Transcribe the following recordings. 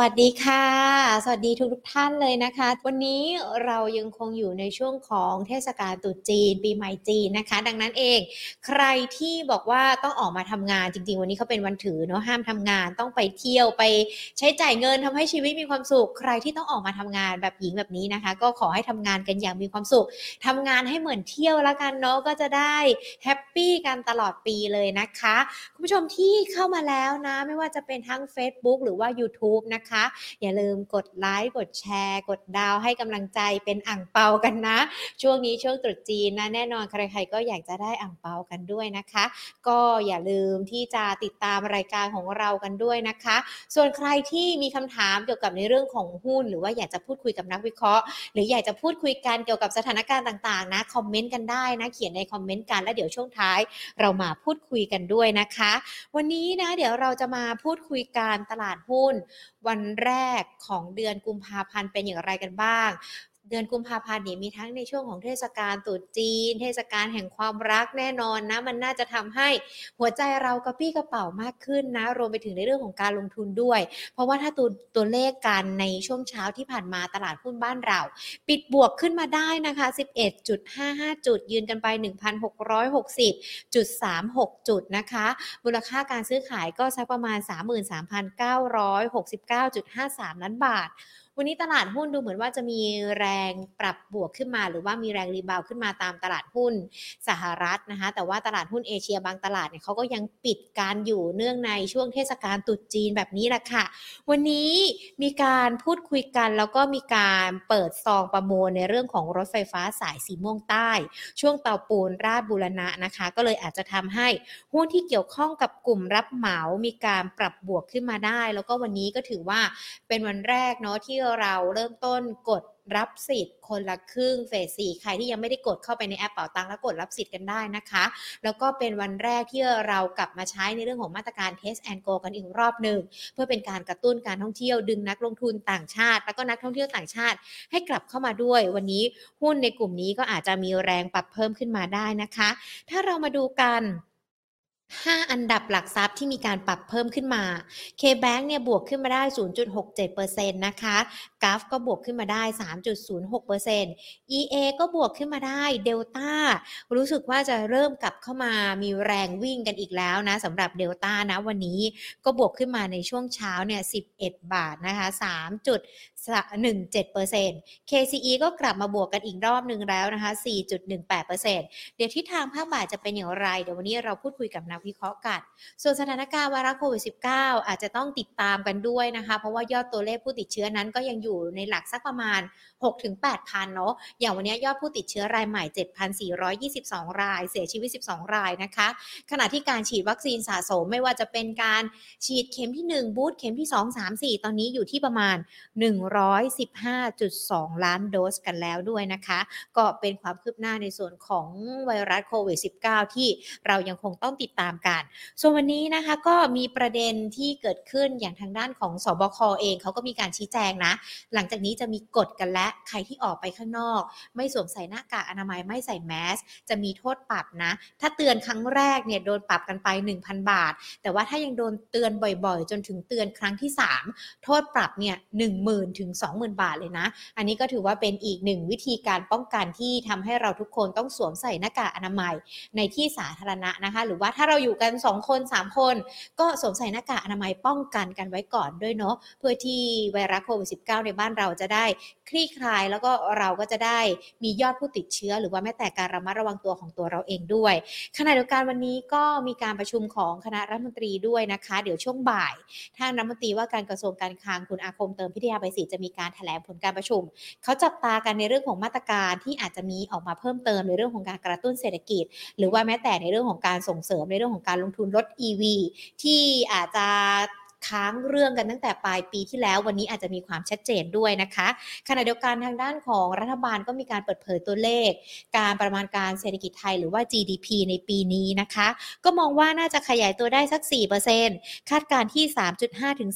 วัสดีค่ะ สวัสดีทุกทุกท่านเลยนะคะ วันนี้เรายังคงอยู่ในช่วงของเทศกาลตรุษจีน ปีใหม่จีนนะคะ ดังนั้นเอง ใครที่บอกว่าต้องออกมาทำงานจริง ๆ วันนี้เขาเป็นวันถือเนาะห้ามทำงานต้องไปเที่ยวไปใช้จ่ายเงินทำให้ชีวิตมีความสุข ใครที่ต้องออกมาทำงานแบบหญิงแบบนี้นะคะ ก็ขอให้ทำงานกันอย่างมีความสุขทำงานให้เหมือนเที่ยวแล้วกันเนาะก็จะได้แฮปปี้กันตลอดปีเลยนะคะคุณผู้ชมที่เข้ามาแล้วนะ ไม่ว่าจะเป็นทั้ง Facebook หรือว่า YouTube นะคะอย่าลืมกดไลค์กดแชร์ กดดาวให้กำลังใจเป็นอ่างเปากันนะ ช่วงนี้ช่วงตรุษจีนนะแน่นอนใครๆก็อยากจะได้อ่างเปากันด้วยนะคะ ก็อย่าลืมที่จะติดตามรายการของเรากันด้วยนะคะ ส่วนใครที่มีคำถามเกี่ยวกับในเรื่องของหุ้น หรือว่าอยากจะพูดคุยกับนักวิเคราะห์ หรืออยากจะพูดคุยกันเกี่ยวกับสถานการณ์ต่างๆนะคอมเมนต์กันได้นะเขียนในคอมเมนต์กันแล้วเดี๋ยวช่วงท้ายเรามาพูดคุยกันด้วยนะคะ วันนี้นะเดี๋ยวเราจะมาพูดคุยการตลาดหุ้น วันแรกของเดือนกุมภาพันธ์เป็นอย่างไรกันบ้าง เดือนกุมภาพันธ์เนี่ยมีทั้งในช่วงของเทศกาลตรุษจีน เทศกาลแห่งความรักแน่นอนนะ มันน่าจะทำให้หัวใจเรากระปี้กระเป๋ามากขึ้นนะ รวมไปถึงในเรื่องของการลงทุนด้วย เพราะว่าถ้าตัวตัวเลขกันในช่วงเช้าที่ผ่านมาตลาดหุ้นบ้านเรา ปิดบวกขึ้นมาได้นะคะ 11.55 จุด ยืนกันไป 1,660.36 จุดนะคะ มูลค่าการซื้อขายก็สักประมาณ 33,969.53 ล้านบาท วันนี้ตลาดหุ้นดูเหมือนว่าจะมีแรงปรับบวกขึ้นมา หรือว่ามีแรงรีบาวขึ้นมาตามตลาดหุ้นสหรัฐนะคะ แต่ว่าตลาดหุ้นเอเชียบางตลาดเนี่ยเขาก็ยังปิดการอยู่เนื่องในช่วงเทศกาลตรุษจีนแบบนี้แหละค่ะ วันนี้มีการพูดคุยกันแล้วก็มีการเปิดซองประมูลในเรื่องของรถไฟฟ้าสายสีม่วงใต้ ช่วงเตาปูนราชบุรณะนะคะ ก็เลยอาจจะทำให้หุ้นที่เกี่ยวข้องกับกลุ่มรับเหมา มีการปรับบวกขึ้นมาได้ แล้วก็วันนี้ก็ถือว่าเป็นวันแรกเนาะที่เราเริ่มต้นกดรับสิทธิ์คนละครึ่งเฟสสี่ใครที่ยังไม่ได้กดเข้าไปในแอปเป๋าตังค์แล้วกดรับสิทธิ์กันได้นะคะ แล้วก็เป็นวันแรกที่เรากลับมาใช้ในเรื่องของมาตรการ Test and Go กันอีกรอบหนึ่ง เพื่อเป็นการกระตุ้นการท่องเที่ยวดึงนักลงทุนต่างชาติ แล้วก็นักท่องเที่ยวต่างชาติ ให้กลับเข้ามาด้วย วันนี้หุ้นในกลุ่มนี้ก็อาจจะมีแรงปรับเพิ่มขึ้นมาได้นะคะ ถ้าเรามาดูกัน 5 อันดับหลักทรัพย์ที่มีการปรับเพิ่มขึ้นมา K-Bank เนี่ยบวกขึ้นมาได้ 0.67%นะคะ g a f ก็บวกขึ้นมาได้ 3.06% EA ก็บวกขึ้นมาได้ Delta รู้สึกว่าจะเริ่มกลับเข้ามามีแรงวิ่งกันอีกแล้วนะสำหรับ Delta นะวันนี้ก็บวกขึ้นมาในช่วงเช้าเนี่ย 11 บาทนะคะ 3.17% KCE ก็กลับมาบวกกันอีกรอบหนึ่งแล้วนะคะ 4.18%เดี๋ยวทิศทางภาคบ่ายจะเป็นอย่างไร เดี๋ยววันนี้เราพูดคุยกับนักวิเคราะห์กัน ส่วนสถานการณ์ไวรัสโควิด -19 อาจจะต้องติดตามกันด้วยนะคะ เพราะว่ายอดตัวเลขผู้ติดเชื้อนั้นก็ยังอยู่ในหลักสักประมาณ 6-8,000เนาะอย่างวันนี้ยอดผู้ติดเชื้อรายใหม่ 7,422 ราย เสียชีวิต 12 รายนะคะ ขณะที่การฉีดวัคซีนสะสมไม่ว่าจะเป็นการฉีดเข็มที่ 1 บูสต์เข็มที่ 2 3 4 ตอนนี้อยู่ที่ประมาณ 115.2 ล้านโดสกันแล้วด้วยนะคะ ก็เป็นความคืบหน้าในส่วนของไวรัสโควิด -19 ที่เรายังคงต้องติดตามกัน ส่วนวันนี้นะคะก็มีประเด็นที่เกิดขึ้นอย่างทางด้านของสบคเองเขาก็มีการชี้แจงนะ หลังจากนี้จะมีกฎกันและใครที่ออกไปข้างนอก ไม่สวมใส่หน้ากากอนามัยไม่ใส่แมส จะมีโทษปรับนะ ถ้าเตือนครั้งแรกเนี่ยโดนปรับกันไป 1,000 บาท แต่ว่าถ้ายังโดนเตือนบ่อยๆ จนถึงเตือนครั้งที่ 3 โทษปรับเนี่ย10,000ถึง20,000บาทเลยนะ อันนี้ก็ถือว่าเป็นอีกหนึ่งวิธีการป้องกันที่ทำให้เราทุกคนต้องสวมใส่หน้ากากอนามัยในที่สาธารณะนะคะ หรือว่าถ้าเราอยู่กัน 2 คน 3 คน ก็สวมใส่หน้ากากอนามัยป้องกันกันไว้ก่อนด้วยเนาะเพื่อที่ไวรัสโควิด -19 ในบ้านเราจะได้คลี่คลาย แล้วก็เราก็จะได้มียอดผู้ติดเชื้อ หรือว่าแม้แต่การระมัดระวังตัวของตัวเราเองด้วยขณะเดียวกันวันนี้ก็มีการประชุมของคณะรัฐมนตรีด้วยนะคะ เดี๋ยวช่วงบ่ายท่านรัฐมนตรีว่าการกระทรวงการคลังคุณอาคมเติมพิทยาไปศิษย์จะมีการแถลงผลการประชุม เขาจับตากันในเรื่องของมาตรการที่อาจจะมีออกมาเพิ่มเติมในเรื่องของการกระตุ้นเศรษฐกิจ หรือว่าแม้แต่ในเรื่องของการส่งเสริมในเรื่องของการลงทุนรถ EV ที่อาจจะ ค้างเรื่องกันตั้งแต่ปลายปีที่แล้ว วันนี้อาจจะมีความชัดเจนด้วยนะคะขณะเดียวกันทางด้านของรัฐบาลก็มีการเปิดเผยตัวเลข การประมาณการเศรษฐกิจไทยหรือว่า GDP ในปีนี้นะคะ ก็มองว่าน่าจะขยายตัวได้สัก 4%คาดการที่ 3.5 ถึง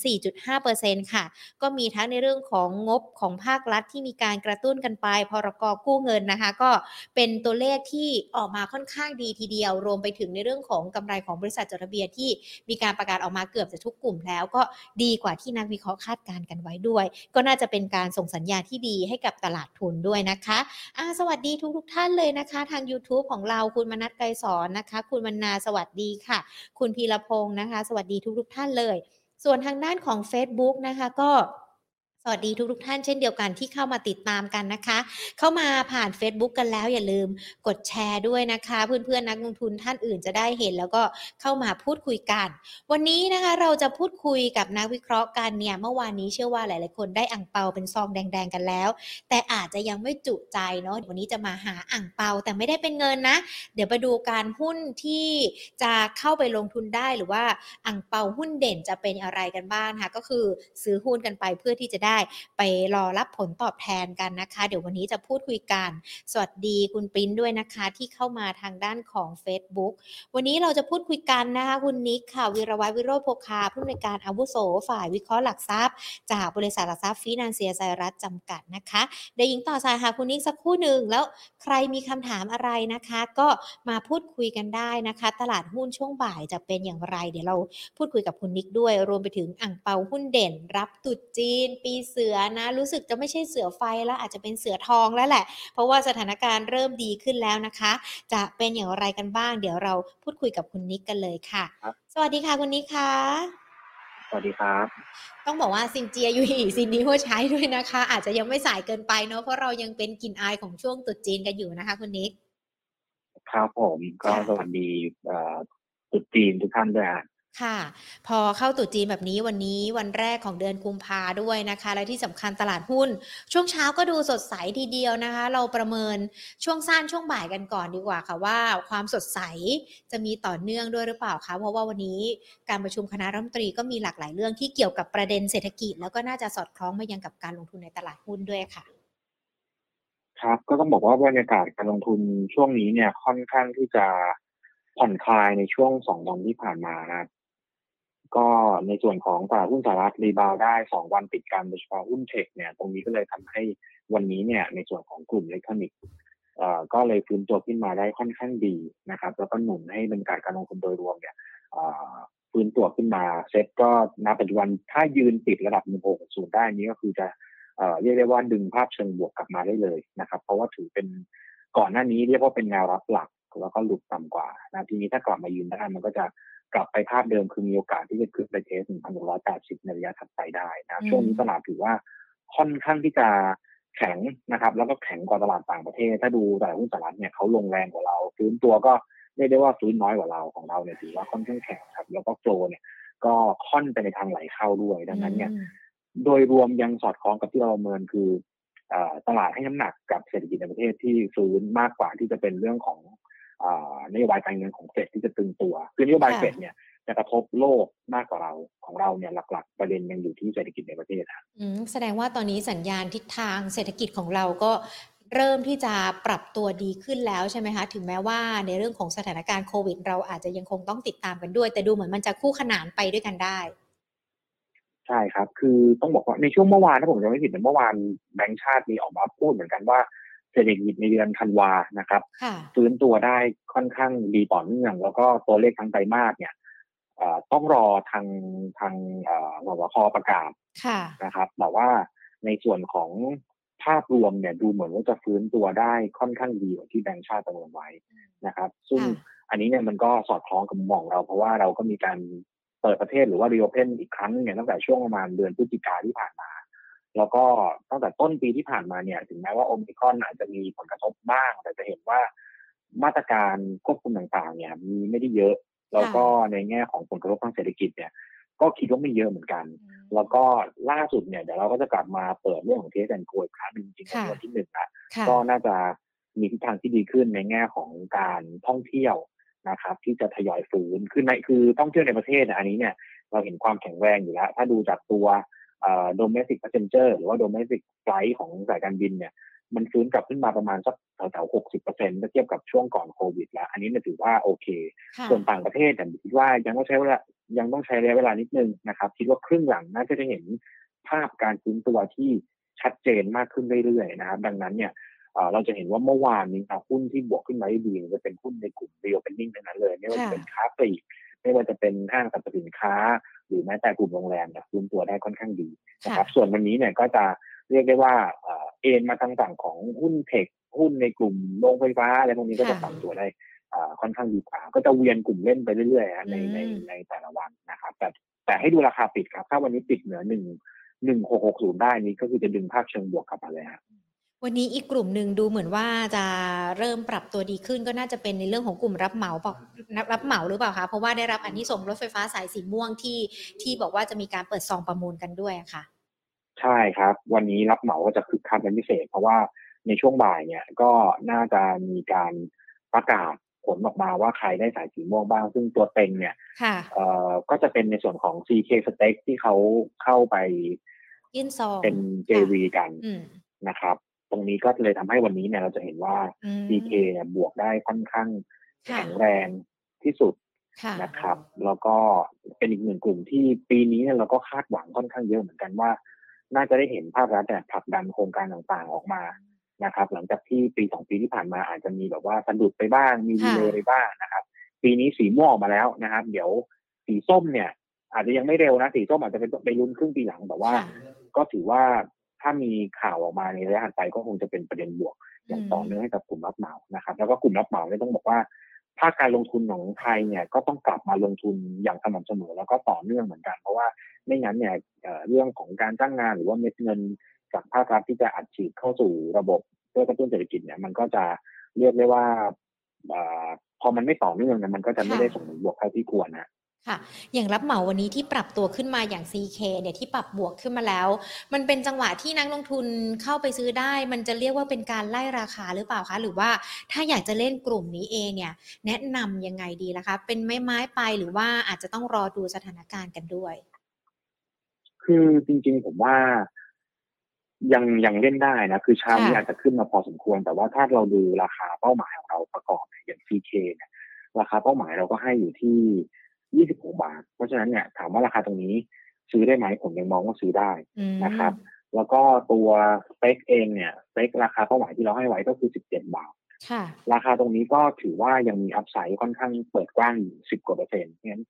4.5%ค่ะ ก็มีทั้งในเรื่องของงบของภาครัฐที่มีการกระตุ้นกันไป พรกกู้เงินนะคะ ก็เป็นตัวเลขที่ออกมาค่อนข้างดีทีเดียว รวมไปถึงในเรื่องของกำไรของบริษัทจดทะเบียนที่มีการประกาศออกมาเกือบจะทุกกลุ่มแล้วแล้วก็ดีกว่าที่นักวิเคราะห์คาดการณ์กันไว้ด้วย ก็น่าจะเป็นการส่งสัญญาณที่ดีให้กับตลาดทุนด้วยนะคะะสวัสดีทุกทุกท่านเลยนะคะ ทาง YouTube ของเราคุณมนัทไกรสอนนะคะ คุณมนาสวัสดีค่ะ คุณพีรพงศ์นะคะ สวัสดีทุกทุกท่านเลย ส่วนทางด้านของ Facebook นะคะก็ วัสดีทุกทุกท่านเช่นเดียวกันที่เข้ามาติดตามกันนะคะ เข้ามาผ่าน Facebook กันแล้วอย่าลืมกดแชร์ด้วยนะคะ เพื่อนๆนักลงทุนท่านอื่นจะได้เห็น แล้วก็เข้ามาพูดคุยกัน วันนี้นะคะเราจะพูดคุยกับนักวิเคราะห์กันเนี่ยเมื่อวานนี้เชื่อว่าหลายๆคนได้อ่างเปาเป็นซองแดง ๆ กันแล้ว แต่อาจจะยังไม่จุใจเนาะวันนี้จะมาหาอ่างเปาแต่ไม่ได้เป็นเงินนะ เดี๋ยวไปดูการหุ้นที่จะเข้าไปลงทุนได้หรือว่าอ่างเปาหุ้นเด่นจะเป็นอะไรกันบ้างคะก็คือซื้อหุ้นกันไปเพื่อที่จะได้ไปรอรับผลตอบแทนกันนะคะ เดี๋ยววันนี้จะพูดคุยกัน สวัสดีคุณปริ้นด้วยนะคะที่เข้ามาทางด้านของ Facebook วันนี้เราจะพูดคุยกันนะคะคุณนิกค่ะวิรวัตวิโรโภคาผู้อำนวยการอาวุโสฝ่ายวิเคราะห์หลักทรัพย์ จากบริษัทหลักทรัพย์ฟินแลนเซียไซรัสจำกัดนะคะเดี๋ยวหญิงต่อสายหาคุณนิกสักครู่หนึ่งแล้วใครมีคำถามอะไรนะคะ ก็มาพูดคุยกันได้นะคะ ตลาดหุ้นช่วงบ่ายจะเป็นอย่างไร เดี๋ยวเราพูดคุยกับคุณนิกด้วย รวมไปถึงอ่างเปาหุ้นเด่น รับตุดจีนปีเสือนะ รู้สึกจะไม่ใช่เสือไฟแล้วอาจจะเป็นเสือทองแล้วแหละ เพราะว่าสถานการณ์เริ่มดีขึ้นแล้วนะคะ จะเป็นอย่างไรกันบ้าง เดี๋ยวเราพูดคุยกับคุณนิกกันเลยค่ะครับสวัสดีค่ะคุณนิกค่ะสวัสดีครับ ต้องบอกว่าซินเจียอยู่อีซินนี้หัวใช้ด้วยนะคะ อาจจะยังไม่สายเกินไปเนาะเพราะเรายังเป็นกลิ่นอายของช่วงตรุษจีนกันอยู่นะคะคุณนิกครับผมก็ค่ะสวัสดีเอ่อตรุ๊จีนทุกท่านด้วยฮะ ค่ะ พอเข้าตรุษจีนแบบนี้วันนี้วันแรกของเดือนกุมภาด้วยนะคะ และที่สำคัญตลาดหุ้น ช่วงเช้าก็ดูสดใสทีเดียวนะคะ เราประเมินช่วงสั้นช่วงบ่ายกันก่อนดีกว่าค่ะว่าความสดใสจะมีต่อเนื่องด้วยหรือเปล่าคะเพราะว่าวันนี้การประชุมคณะรัฐมนตรีก็มีหลากหลายเรื่องที่เกี่ยวกับประเด็นเศรษฐกิจ แล้วก็น่าจะสอดคล้องมายังกับการลงทุนในตลาดหุ้นด้วยค่ะ ครับก็ต้องบอกว่าบรรยากาศการลงทุนช่วงนี้เนี่ยค่อนข้างที่จะผ่อนคลายในช่วงสองวันที่ผ่านมานะครับ ก็ในส่วนของตลาดหุ้นสหรัฐ rebound ได้สองวันติดกันโดยเฉพาะหุ้น tech เนี่ยตรงนี้ก็เลยทำให้วันนี้เนี่ยในส่วนของกลุ่มอิเล็กทรอนิกส์เอ่อก็เลยฟื้นตัวขึ้นมาได้ค่อนข้างดีนะครับ แล้วก็หนุนให้บรรยากาศการลงทุนโดยรวมเนี่ยอ่อฟื้นตัวขึ้นมาเซ็ตก็ณปัจจุบันถ้ายืนติดระดับ 1660 ได้นี้ก็คือจะเอ่อเรียกได้ว่าดึงภาพเชิงบวกกลับมาได้เลยนะครับ เพราะว่าถือเป็นก่อนหน้านี้เรียกว่าเป็นแนวรับหลักแล้วก็หลุดต่ำกว่านะทีนี้ถ้ากลับมายืนได้มันก็จะ กลับไปภาพเดิมคือมีโอกาสที่จะขึ้นไปเทส1,180 ในระยะถัดไปได้นะอืมช่วงนี้ตลาดถือว่าค่อนข้างที่จะแข็งนะครับ แล้วก็แข็งกว่าตลาดต่างประเทศ ถ้าดูตลาดหุ้นสหรัฐเนี่ยเขาลงแรงกว่าเราฟื้นตัวก็เรียกได้ว่าฟื้นน้อยกว่าเราของเราเนี่ยถือว่าค่อนข้างแข็งครับ แล้วก็โฟลเนี่ยก็ค่อนไปในทางไหลเข้าด้วยดังนั้นเนี่ยอืมโดยรวมยังสอดคล้องกับที่เราประเมินคือเอ่อตลาดให้น้ำหนักกับเศรษฐกิจในประเทศที่ฟื้นมากกว่าที่จะเป็นเรื่องของเอ่อ นโยบายการเงินของเฟดที่จะตึงตัว คือนโยบายค่ะเฟดเนี่ยจะกระทบโลกมากกว่าเราของเราเนี่ยหลัก ๆ ประเด็นยังอยู่ที่เศรษฐกิจในประเทศครับอืมแสดงว่าตอนนี้สัญญาณทิศทางเศรษฐกิจของเราก็เริ่มที่จะปรับตัวดีขึ้นแล้วใช่ไหมคะ ถึงแม้ว่าในเรื่องของสถานการณ์โควิด เราอาจจะยังคงต้องติดตามกันด้วย แต่ดูเหมือนมันจะคู่ขนานไปด้วยกันได้ ใช่ครับ คือต้องบอกว่าในช่วงเมื่อวานถ้าผมจำไม่ผิดเนี่ยเมื่อวานแบงก์ชาติมีออกมาพูดเหมือนกันว่า เศรษฐกิจในเดือนธันวานะครับค่ะฟื้นตัวได้ค่อนข้างดีต่อเนื่อง แล้วก็ตัวเลขทั้งไตรมาสเนี่ยเอ่อต้องรอทางทางเอ่อสบคประกาศค่ะนะครับแต่ว่าในส่วนของภาพรวมเนี่ยดูเหมือนว่าจะฟื้นตัวได้ค่อนข้างดีกว่าที่แบงก์ชาติประเมินไว้นะครับ ซึ่งค่ะอันนี้เนี่ยมันก็สอดคล้องกับมุมมองเราเพราะว่าเราก็มีการเปิดประเทศหรือว่ารีโอเพนอีกครั้งเนี่ยตั้งแต่ช่วงประมาณเดือนพฤศจิกาที่ผ่านมา แล้วก็ตั้งแต่ต้นปีที่ผ่านมาเนี่ยถึงแม้ว่าโอมิครอนอาจจะมีผลกระทบบ้าง แต่จะเห็นว่ามาตรการควบคุมต่างๆ เนี่ย มีไม่ได้เยอะ แล้วก็ในแง่ของผลกระทบทางเศรษฐกิจเนี่ย ก็คิดว่าไม่เยอะเหมือนกัน แล้วก็ล่าสุดเนี่ยเดี๋ยวเราก็จะกลับมาเปิดเรื่องของ Test and Go อีกครั้งหนึ่งจริงๆในค่ะวันที่หนึ่งละค่ะก็น่าจะมีทิศทางที่ดีขึ้นในแง่ของการท่องเที่ยวนะครับ ที่จะทยอยฟื้นคือในคือท่องเที่ยวในประเทศเนี่ยอันนี้เนี่ย เราเห็นความแข็งแรงอยู่แล้ว ถ้าดูจากตัวเอ่อ domestic passenger หรือว่า domestic flight ของสายการบินเนี่ยมันฟื้นกลับขึ้นมาประมาณสักแถวๆหกสิบเปอร์เซ็นต์เทียบกับช่วงก่อนโควิด แล้ว อันนี้เนี่ยถือว่าโอเคค่ะส่วนต่างประเทศเนี่ยคิดว่ายังต้องใช้เวลายังต้องใช้ระยะเวลานิดนึงนะครับคิดว่าครึ่งหลังน่าจะได้เห็นภาพการฟื้นตัวที่ชัดเจนมากขึ้นเรื่อยๆนะครับ ดังนั้นเนี่ยเอ่อเราจะเห็นว่าเมื่อวานนี้ครับหุ้นที่บวกขึ้นมาได้ดีจะเป็นหุ้นในกลุ่ม reopening ทั้งนั้นเลย ไม่ว่าจะเป็นค้าปลีก ไม่ว่าจะเป็นห้างสรรพสินค้า หรือแม้แต่กลุ่มโรงแรมเนี่ยฟื้นตัวได้ค่อนข้างดีนะค่ะครับส่วนวันนี้เนี่ยก็จะเรียกได้ว่าเอ่อเอ็นมาทางฝั่งของหุ้นเทคหุ้นในกลุ่มโรงไฟฟ้าอะไรพวกนี้ก็จะค่ะปรับตัวได้เอ่อค่อนข้างดีกว่า ก็จะเวียนกลุ่มเล่นไปเรื่อยๆฮะในในอืมในแต่ละวันนะครับ แต่แต่ให้ดูราคาปิดครับ ถ้าวันนี้ปิดเหนือหนึ่งหนึ่งหกหกศูนย์ได้นี้ก็คือจะดึงภาพเชิงบวกกลับมาเลยฮะ วันนี้อีกกลุ่มหนึ่งดูเหมือนว่าจะเริ่มปรับตัวดีขึ้นก็น่าจะเป็นในเรื่องของกลุ่มรับเหมาบอกรับเหมาหรือเปล่าคะเพราะว่าได้รับอันนี้ส่งส์รถไฟฟ้าสายสีม่วงที่ที่บอกว่าจะมีการเปิดซองประมูลกันด้วยอะค่ะ ใช่ครับ วันนี้รับเหมาก็จะคึกคักเป็นพิเศษ เพราะว่าในช่วงบ่ายเนี่ยก็น่าจะมีการประกาศผลออกมาว่าใครได้สายสีม่วงบ้าง ซึ่งตัวเต็งเนี่ยค่ะเอ่อก็จะเป็นในส่วนของ CK Stake ที่เขาเข้าไปยื่นซองเป็น JV กันอืมนะครับ ตรงนี้ก็เลยทำให้วันนี้เนี่ยเราจะเห็นว่าอืม CK เนี่ยบวกได้ค่อนข้างค่ะแข็งแรงที่สุดค่ะนะครับ แล้วก็เป็นอีกหนึ่งกลุ่มที่ปีนี้เนี่ยเราก็คาดหวังค่อนข้างเยอะเหมือนกันว่า น่าจะได้เห็นภาครัฐเนี่ยผลักดันโครงการต่างๆออกมานะครับ หลังจากที่ปีสองปีที่ผ่านมาอาจจะมีแบบว่าสะดุดไปบ้างมีดีเลย์ไปบ้างนะครับ ปีนี้สีม่วงออกมาแล้วนะครับ เดี๋ยวสีส้มเนี่ย อาจจะยังไม่เร็วนะสีส้มอาจจะเป็นไปลุ้นครึ่งปีหลังแต่ว่าค่ะก็ถือว่า ถ้ามีข่าวออกมาในระยะถัดไปก็คงจะเป็นประเด็นบวก อย่างต่อเนื่องให้กับกลุ่มรับเหมานะครับ แล้วก็กลุ่มรับเหมาเนี่ยต้องบอกว่าภาคการลงทุนของไทยเนี่ยก็ต้องกลับมาลงทุนอย่างสม่ำเสมอแล้วก็ต่อเนื่องเหมือนกัน เพราะว่าไม่งั้นเนี่ยเอ่อเรื่องของการจ้างงานหรือว่าเม็ดเงินจากภาครัฐที่จะอัดฉีดเข้าสู่ระบบเพื่อกระตุ้นเศรษฐกิจเนี่ยมันก็จะเรียกได้ว่าเอ่อพอมันไม่ต่อเนื่องเนี่ยมันก็จะไม่ได้ส่งผลบวกเท่าที่ควรนะ ค่ะ อย่างรับเหมาวันนี้ที่ปรับตัวขึ้นมาอย่าง CK เนี่ยที่ปรับบวกขึ้นมาแล้ว มันเป็นจังหวะที่นักลงทุนเข้าไปซื้อได้ มันจะเรียกว่าเป็นการไล่ราคาหรือเปล่าคะ หรือว่าถ้าอยากจะเล่นกลุ่มนี้เองเนี่ย แนะนำยังไงดีล่ะคะ เป็นไม้ไม้ๆไปหรือว่าอาจจะต้องรอดูสถานการณ์กันด้วย คือจริงๆผมว่ายังยังเล่นได้นะ คือเช้านี้ค่ะอาจจะขึ้นมาพอสมควร แต่ว่าถ้าเราดูราคาเป้าหมายของเราประกอบเนี่ยอย่าง CK เนี่ยราคาเป้าหมายเราก็ให้อยู่ที่ 26 บาท เพราะฉะนั้นเนี่ยถามว่าราคาตรงนี้ซื้อได้ไหมผมยังมองว่าซื้อได้อืมนะครับ แล้วก็ตัว STEC เองเนี่ย STEC ราคาเป้าหมายที่เราให้ไว้ก็คือ 17 บาทค่ะราคาตรงนี้ก็ถือว่ายังมี upside ค่อนข้างเปิดกว้างอยู่สิบกว่าเปอร์เซ็นต์งั้น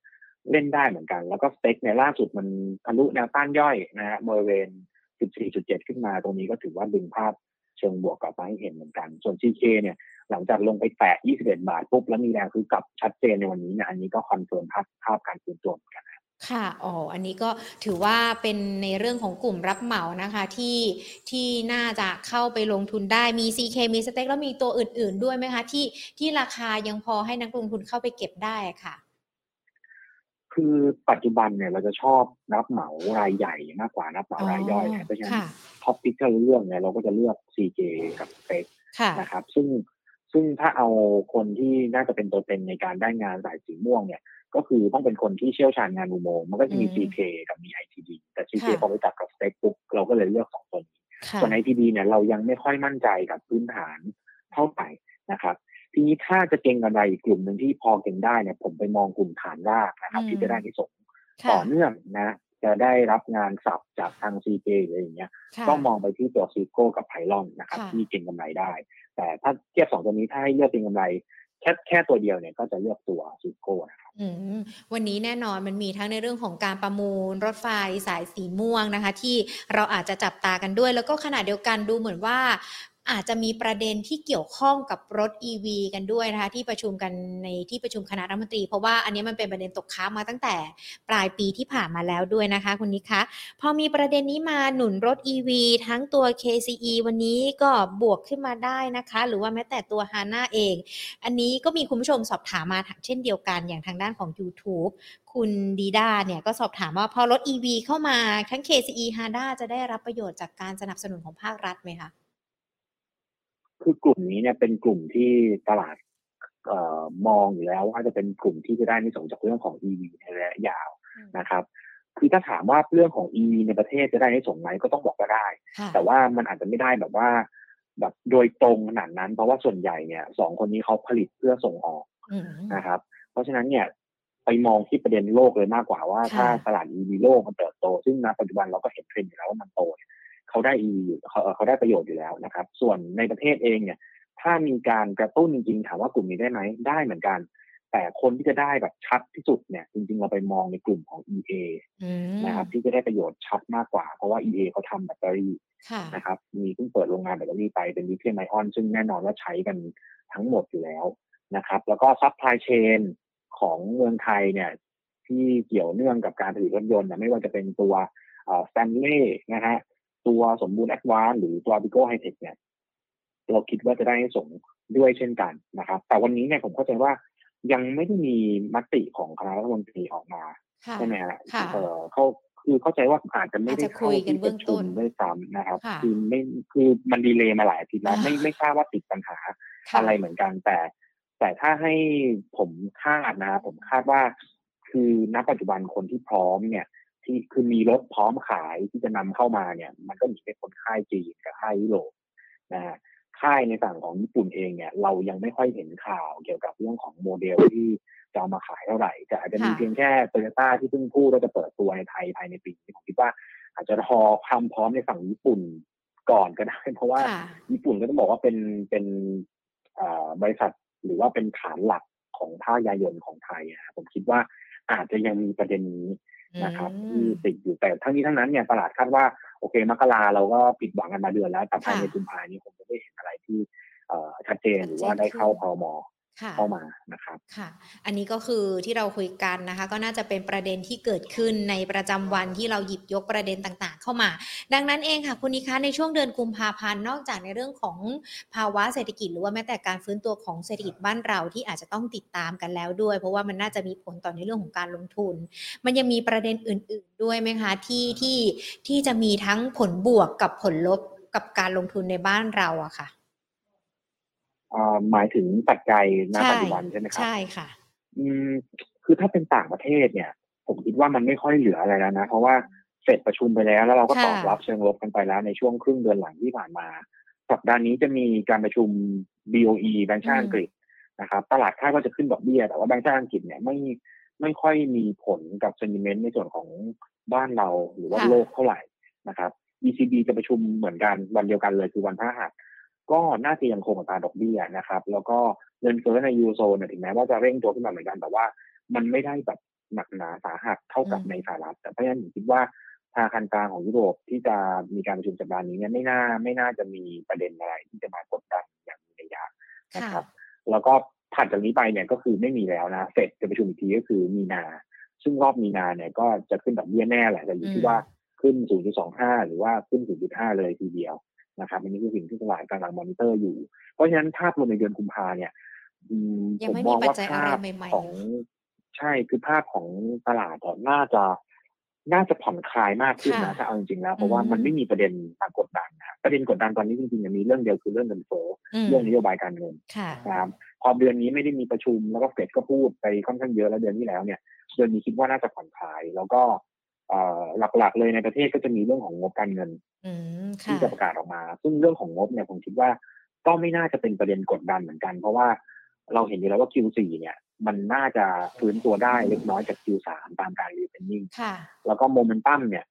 เล่นได้เหมือนกัน แล้วก็ STEC เนี่ยล่าสุดมันทะลุแนวต้านย่อยนะฮะบริเวณ 14.7 ขึ้นมาตรงนี้ก็ถือว่าดึงภาพ เชิงบวกกลับมาให้เห็นเหมือนกัน ส่วน CK เนี่ยหลังจากลงไปแตะ 21 บาทปุ๊บแล้วมีแรงซื้อกลับชัดเจนในวันนี้เนี่ยอันนี้ก็ confirm ภาพภาพการฟื้นตัวเหมือนกันค่ะ อ๋อ อันนี้ก็ถือว่าเป็นในเรื่องของกลุ่มรับเหมานะคะที่ที่น่าจะเข้าไปลงทุนได้มี CK มี STEC แล้วมีตัวอื่น ๆ ด้วยไหมคะ ที่ที่ราคายังพอให้นักลงทุนเข้าไปเก็บได้ค่ะ คือปัจจุบันเนี่ยเราจะชอบรับเหมารายใหญ่มากกว่ารับเหมารายย่อยนะเพราะฉะนั้นค่ะ top pick ที่เราเลือกเนี่ยเราก็จะเลือก CK กับ STEC ค่ะนะครับ ซึ่งซึ่งถ้าเอาคนที่น่าจะเป็นตัวเต็งในการได้งานสายสีม่วงเนี่ย ก็คือต้องเป็นคนที่เชี่ยวชาญงานอุโมงค์มันก็จะมีอืม CK กับมี ITD แต่ CK ค่ะพอไปจับกับสเต็กปุ๊บเราก็เลยเลือกสองตัวนี้ค่ะส่วน ITD เนี่ยเรายังไม่ค่อยมั่นใจกับพื้นฐานเท่าไหร่นะครับ ทีนี้ถ้าจะเก่งกำไรอีกกลุ่มหนึ่งที่พอเก่งได้เนี่ยผมไปมองกลุ่มฐานรากนะครับ ที่จะได้ที่ส่งส์ค่ะต่อเนื่องนะ จะได้รับงานสับจากทาง CK หรืออะไรอย่างเงี้ยค่ะต้องมองไปที่ตัวซีโก้กับไพลอนนะครับค่ะที่เก็งกำไรได้ แต่ถ้าเทียบสองตัวนี้ถ้าให้เลือกเก็งกำไรแค่แค่ตัวเดียวเนี่ยก็จะเลือกตัวซีโก้นะครับอืมวันนี้แน่นอนมันมีทั้งในเรื่องของการประมูล รถไฟสายสีม่วงนะคะ ที่เราอาจจะจับตากันด้วย แล้วก็ขณะเดียวกันดูเหมือนว่า อาจจะมีประเด็นที่เกี่ยวข้องกับรถ EV กันด้วยนะคะที่ประชุมกันในที่ประชุมคณะรัฐมนตรี เพราะว่าอันนี้มันเป็นประเด็นตกค้างมาตั้งแต่ปลายปีที่ผ่านมาแล้วด้วยนะคะคุณนิคะพอมีประเด็นนี้มาหนุนรถ EV ทั้งตัว KCE วันนี้ก็บวกขึ้นมาได้นะคะ หรือว่าแม้แต่ตัว HANA เอง อันนี้ก็มีคุณผู้ชมสอบถามมาเช่นเดียวกันอย่างทางด้านของ YouTube คุณดีดาเนี่ยก็สอบถามว่าพอรถ EV เข้ามาทั้ง KCE HANA จะได้รับประโยชน์จากการสนับสนุนของภาครัฐไหมคะ คือกลุ่มนี้เนี่ยเป็นกลุ่มที่ตลาดเอ่อมองอยู่แล้วว่าจะเป็นกลุ่มที่จะได้ในส่งส์จากเรื่องของ EV ในระยะยาวนะครับ คือถ้าถามว่าเรื่องของ EV ในประเทศจะได้ในส่งส์ไหมก็ต้องบอกว่าได้ค่ะแต่ว่ามันอาจจะไม่ได้แบบว่า แบบโดยตรงขนาดนั้น เพราะว่าส่วนใหญ่เนี่ยสองคนนี้เขาผลิตเพื่อส่งออกอืมนะครับ เพราะฉะนั้นเนี่ยไปมองที่ประเด็นโลกเลยมากกว่าว่าค่ะถ้าตลาด EV โลกมันเติบโต ซึ่งณปัจจุบันเราก็เห็นเทรนด์อยู่แล้วว่ามันโตเนี่ย เขาได้ EV อยู่เขาเขาได้ประโยชน์อยู่แล้วนะครับ ส่วนในประเทศเองเนี่ย ถ้ามีการกระตุ้นจริงๆถามว่ากลุ่มนี้ได้ไหมได้เหมือนกัน แต่คนที่จะได้แบบชัดที่สุดเนี่ย จริง ๆ เราไปมองในกลุ่มของ EA นะครับ ที่จะได้ประโยชน์ชัดมากกว่า เพราะว่า EA เขาทำแบตเตอรี่นะครับ มีเพิ่งเปิดโรงงานแบตเตอรี่ไปเป็น lithium-ion ซึ่งแน่นอนว่าใช้กันทั้งหมดอยู่แล้วนะครับ แล้วก็ supply chain ของเมืองไทยเนี่ยที่เกี่ยวเนื่องกับการผลิตรถยนต์ไม่ว่าจะเป็นตัวสแตนเล่นะฮะ ตัวสมบูรณ์แอ๊ดวานซ์หรือตัวอาปิโก ไฮเทคเนี่ย เราคิดว่าจะได้อานิสงส์ด้วยเช่นกันนะครับ แต่วันนี้เนี่ยผมเข้าใจว่ายังไม่ได้มีมติของคณะรัฐมนตรีออกมาใช่ไหมฮะเออเขาคือเข้าใจว่าอาจจะไม่ได้เข้าที่ประชุมด้วยซ้ำนะครับ คือไม่คือมันดีเลย์มาหลายอาทิตย์แล้วไม่ไม่ทราบว่าติดปัญหาอะไรเหมือนกัน แต่ แต่ถ้าให้ผมคาดนะ ผมคาดว่า คือณปัจจุบันคนที่พร้อมเนี่ย ที่คือมีรถพร้อมขายที่จะนำเข้ามาเนี่ย มันก็มีเป็นคนค่ายจีนกับค่ายยุโรปนะฮะค่ายในฝั่งของญี่ปุ่นเองเนี่ย เรายังไม่ค่อยเห็นข่าวเกี่ยวกับเรื่องของโมเดลที่จะมาขายเท่าไหร่แต่อาจจะมีเพียงแค่โตโยต้าที่เพิ่งพูดว่าจะเปิดตัวในไทยภายในปีนี้ผมคิดว่าอาจจะรอความพร้อมในฝั่งญี่ปุ่นก่อนก็ได้ เพราะว่าญี่ปุ่นก็ต้องบอกว่าเป็นเป็นบริษัทหรือว่าเป็นฐานหลักของภาคยายนของไทยผมคิดว่า อาจจะยังมีประเด็นนี้นะครับที่ติดอยู่แต่ทั้งนี้ทั้งนั้นเนี่ยตลาดคาดว่าโอเคมกราเราก็ปิดหวังกันมาเดือนแล้วแต่ภายในกุมภานี้คงจะได้เห็นอะไรที่ชัดเจนหรือว่าได้เข้าพอม เข้ามานะครับ ค่ะ อันนี้ก็คือที่เราคุยกันนะคะ ก็น่าจะเป็นประเด็นที่เกิดขึ้นในประจำวันที่เราหยิบยกประเด็นต่างๆ เข้ามา ดังนั้นเองค่ะคุณนิคะในช่วงเดือนกุมภาพันธ์นอกจากในเรื่องของภาวะเศรษฐกิจหรือว่าแม้แต่การฟื้นตัวของเศรษฐกิจบ้านเราที่อาจจะต้องติดตามกันแล้วด้วย เพราะว่ามันน่าจะมีผลต่อในเรื่องของการลงทุน มันยังมีประเด็นอื่น ๆ ด้วยไหมคะที่ที่ที่จะมีทั้งผลบวกกับผลลบกับการลงทุนในบ้านเราอะค่ะ หมายถึงปัจจัยณปัจจุบันใช่ไหมครับใช่ค่ะ อืมคือถ้าเป็นต่างประเทศเนี่ย ผมคิดว่ามันไม่ค่อยเหลืออะไรแล้วนะ เพราะว่าเสร็จประชุมไปแล้ว แล้วเราก็ตอบรับเชิงลบกันไปแล้วในช่วงครึ่งเดือนหลังที่ผ่านมาสัปดาห์นี้จะมีการประชุม BOE แบงก์ชาติอังกฤษนะครับ ตลาดคาดว่าจะขึ้นดอกเบี้ย แต่ว่าแบงก์ชาติอังกฤษเนี่ยไม่ไม่ค่อยมีผลกับเซนิเมนต์ในส่วนของบ้านเราหรือว่าโลกเท่าไหร่นะครับ ECB จะประชุมเหมือนกันวันเดียวกันเลยคือวันพฤหัส ก็น่าจะยังคงอัตราดอกเบี้ยนะครับ แล้วก็เงินเฟ้อในยูโรโซนถึงแม้ว่าจะเร่งตัวขึ้นมาเหมือนกัน แต่ว่ามันไม่ได้แบบหนักหนาสาหัสเท่ากับในสหรัฐแต่เพราะฉะนั้นผมคิดว่าธนาคารกลางของยุโรปที่จะมีการประชุมสัปดาห์นี้เนี่ยไม่น่าไม่น่าจะมีประเด็นอะไรที่จะมากดดันอย่างมีนัยยะนะครับ แล้วก็ถัดจากนี้ไปเนี่ยก็คือไม่มีแล้วนะเฟดจะประชุมอีกทีก็คือมีนา ซึ่งรอบมีนาเนี่ยก็จะขึ้นดอกเบี้ยแน่แหละแต่อยู่ที่ว่าขึ้น 0.25 หรือว่าขึ้น 0.5 เลยทีเดียว นะครับอันนี้คือสิ่งที่ตลาดกำลังมอนิเตอร์อยู่ เพราะฉะนั้นภาพรวมในเดือนกุมภาเนี่ยผมมองว่าภาพของใช่คือภาพของตลาดน่าจะน่าจะผ่อนคลายมากขึ้นนะถ้าเอาจริงๆแล้วเพราะว่ามันไม่มีประเด็นมากดดันนะประเด็นกดดันตอนนี้จริงๆมีเรื่องเดียวคือเรื่องเงินเฟ้อเรื่องนโยบายการเงินนะครับพอเดือนนี้ไม่ได้มีประชุมแล้วก็เฟดก็พูดไปค่อนข้างเยอะแล้วเดือนที่แล้วเนี่ย เดือนนี้คิดว่าน่าจะผ่อนคลาย แล้วก็ หลักๆ เลยในประเทศก็จะมีเรื่องของงบการเงินที่จะประกาศออกมา ซึ่งเรื่องของงบเนี่ยผมคิดว่าก็ไม่น่าจะเป็นประเด็นกดดันเหมือนกัน เพราะว่าเราเห็นอยู่แล้วว่า Q4 เนี่ย มันน่าจะฟื้นตัวได้เล็กน้อยจาก Q3 ตามการรีเทนนิ่งแล้วก็โมเมนตัมเนี่ย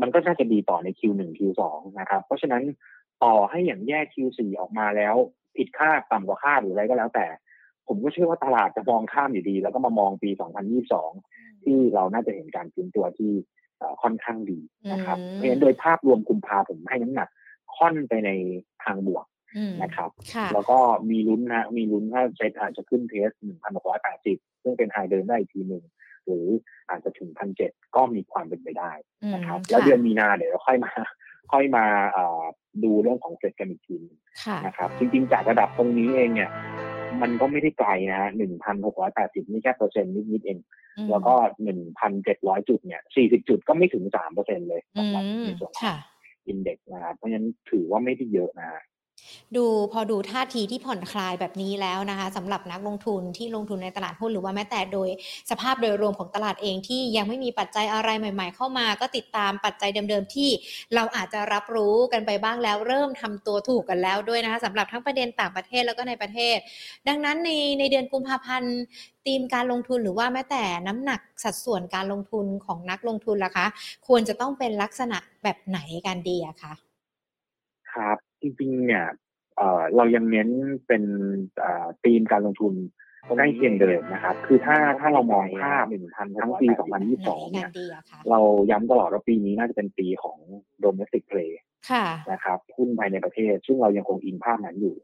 มันก็น่าจะดีต่อใน Q1 Q2 นะครับ เพราะฉะนั้นต่อให้อย่างแยก Q4 ออกมาแล้ว ผิดคาดต่ำกว่าคาดหรืออะไรก็แล้วแต่ ผมก็เชื่อว่าตลาดจะมองข้ามอยู่ดี แล้วก็มามองปี 2022 ที่เราน่าจะเห็นการฟื้นตัวที่ค่อนข้างดีนะครับ เพราะฉะนั้นโดยภาพรวมกุมภาผมให้น้ำหนักค่อนไปในทางบวกนะครับ แล้วก็มีลุ้นนะมีลุ้นถ้าเซ็ตอาจจะขึ้นเทสหนึ่งพันหกร้อยแปดสิบซึ่งเป็น high เดิมได้อีกทีหนึ่งหรืออาจจะถึงพันเจ็ดก็มีความเป็นไปได้นะครับ แล้วเดือนมีนาเดี๋ยวเราค่อยมา ค่อยมาดูเรื่องของเซ็ตกันอีกทีนะครับ จริงๆ จากระดับตรงนี้เองเนี่ย มันก็ไม่ได้ไกลนะหนึ่งพันหกร้อยแปดสิบนี่แค่เปอร์เซ็นต์นิดๆเอง แล้วก็หนึ่งพันเจ็ดร้อยจุดเนี่ยสี่สิบจุดก็ไม่ถึงสามเปอร์เซ็นเลยสำหรับในส่วนของ index นะครับ เพราะฉะนั้นถือว่าไม่ได้เยอะนะ ดูพอดูท่าทีที่ผ่อนคลายแบบนี้แล้วนะคะสำหรับนักลงทุนที่ลงทุนในตลาดหุ้นหรือว่าแม้แต่โดยสภาพโดยรวมของตลาดเองที่ยังไม่มีปัจจัยอะไรใหม่ ๆ เข้ามา ก็ติดตามปัจจัยเดิมๆที่เราอาจจะรับรู้กันไปบ้างแล้ว เริ่มทำตัวถูกกันแล้วด้วยนะคะสำหรับทั้งประเด็นต่างประเทศแล้วก็ในประเทศ ดังนั้นในในเดือนกุมภาพันธ์ธีมการลงทุนหรือว่าแม้แต่น้ำหนักสัดส่วนการลงทุนของนักลงทุนล่ะคะ ควรจะต้องเป็นลักษณะแบบไหนกันดีอะคะครับ จริงๆเนี่ยเรายังเน้นเป็นธีมการลงทุนใกล้เคียงเดิมนะครับ คือถ้าถ้าเรามองภาพหนึ่งทันทั้งปี 2022 เนี่ย เราย้ำตลอดว่าปีนี้น่าจะเป็นปีของ domestic play นะครับหุ้นภายในประเทศ ซึ่งเรายังคงอิงภาพนั้นอยู่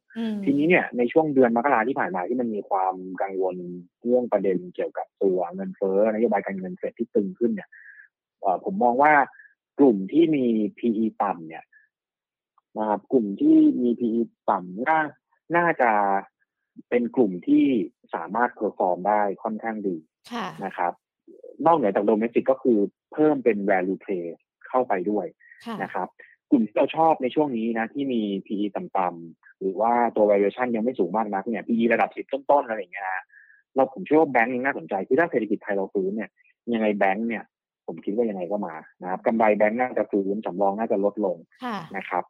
ทีนี้เนี่ยในช่วงเดือนมกราที่ผ่านมาที่มันมีความกังวลเรื่องประเด็นเกี่ยวกับตัวเงินเฟ้อนโยบายการเงินเฟดที่ตึงขึ้นเนี่ยผมมองว่ากลุ่มที่มี PE ต่ำเนี่ย นะครับกลุ่มที่มี PE ต่ำน่าน่าจะเป็นกลุ่มที่สามารถ perform ได้ค่อนข้างดีนะครับ นอกเหนือจาก domestic ก็คือเพิ่มเป็น value play เข้าไปด้วยนะครับ กลุ่มที่เราชอบในช่วงนี้นะ ที่มี PE ต่ำๆหรือว่าตัว valuation ยังไม่สูงมากนักเนี่ย PE ระดับสิบต้นๆอะไรอย่างเงี้ยนะเราผมเชื่อว่าแบงก์ยังน่าสนใจคือถ้าเศรษฐกิจไทยเราฟื้นเนี่ยยังไงแบงก์เนี่ย ผมคิดว่ายังไงก็มานะครับกำไรแบงก์น่าจะฟื้นสำรองน่าจะลดลงนะครับ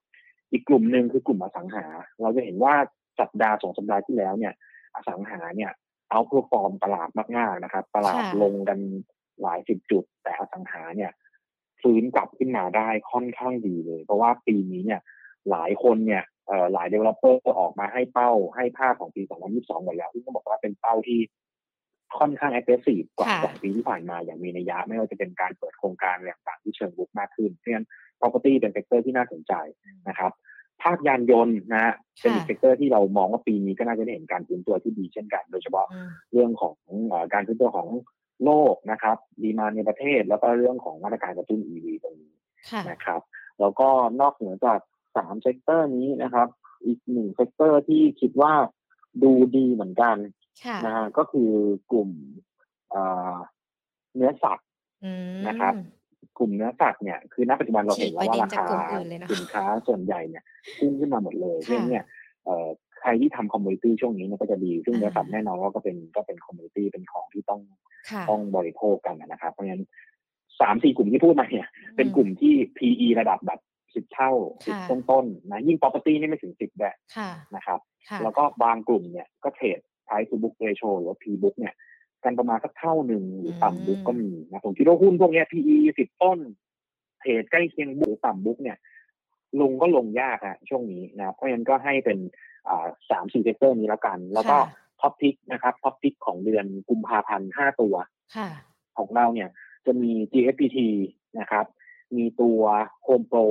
อีกกลุ่มหนึ่งคือกลุ่มอสังหา เราจะเห็นว่าสัปดาห์สองสัปดาห์ที่แล้วเนี่ย อสังหาเนี่ย outperform ตลาดมากๆนะครับ ตลาดลงกันหลายสิบจุด แต่อสังหาเนี่ยฟื้นกลับขึ้นมาได้ค่อนข้างดีเลย เพราะว่าปีนี้เนี่ย หลายคนเนี่ยหลาย developer ออกมาให้เป้าให้ภาพของปี 2022หมดแล้วที่ต้องบอกว่าเป็นเป้าที่ค่อนข้าง aggressive กว่าสองปีที่ผ่านมาอย่างมีนัยยะ ไม่ว่าจะเป็นการเปิดโครงการต่างๆที่เชิงบุกมากขึ้นเพราะฉะนั้น property เป็น sector ที่น่าสนใจนะครับ ภาคยานยนต์นะเป็นอีก sector ที่เรามองว่าปีนี้ก็น่าจะได้เห็นการฟื้นตัวที่ดีเช่นกัน โดยเฉพาะเรื่องของการฟื้นตัวของโลกนะครับ demand ในประเทศแล้วก็เรื่องของมาตรการกระตุ้น EV ตรงนี้นะครับแล้วก็นอกเหนือจากสาม sector นี้นะครับ อีกหนึ่ง sector ที่คิดว่าดูดีเหมือนกันนะฮะก็คือกลุ่มเนื้อสัตว์นะครับ กลุ่มเนื้อสัตว์เนี่ยคือณปัจจุบันเราเห็นแล้วว่าราคาสินค้าส่วนใหญ่เนี่ยพุ่งขึ้นมาหมดเลยเพราะเนี่ยใครที่ทำ commodity ช่วงนี้เนี่ยก็จะดีซึ่งเนื้อสัตว์แน่นอนว่าก็เป็นก็เป็น commodity เป็นของที่ต้องต้องบริโภคกันนะครับ เพราะฉะนั้นสามสี่กลุ่มที่พูดมาเนี่ย เป็นกลุ่มที่ PE ระดับแบบสิบเท่าสิบต้นๆนะยิ่ง property นี่ไม่ถึงสิบแบบนะครับ แล้วก็บางกลุ่มเนี่ยก็เทรด price to book ratio หรือว่า P book เนี่ย กันประมาณสักเท่าหนึ่งหรือต่ำ book ก็มีนะผมคิดว่าหุ้นพวกนี้ PE สิบต้น trade ใกล้เคียง book ต่ำ book เนี่ย ลงก็ลงยากอะช่วงนี้นะเพราะฉะนั้นก็ให้เป็นอ่าสามสี่ sector นี้แล้วกัน แล้วก็top pick นะครับ top pick ของเดือนกุมภาพันธ์ห้าตัวของเราเนี่ย จะมี GFPT นะครับ มีตัว Home Pro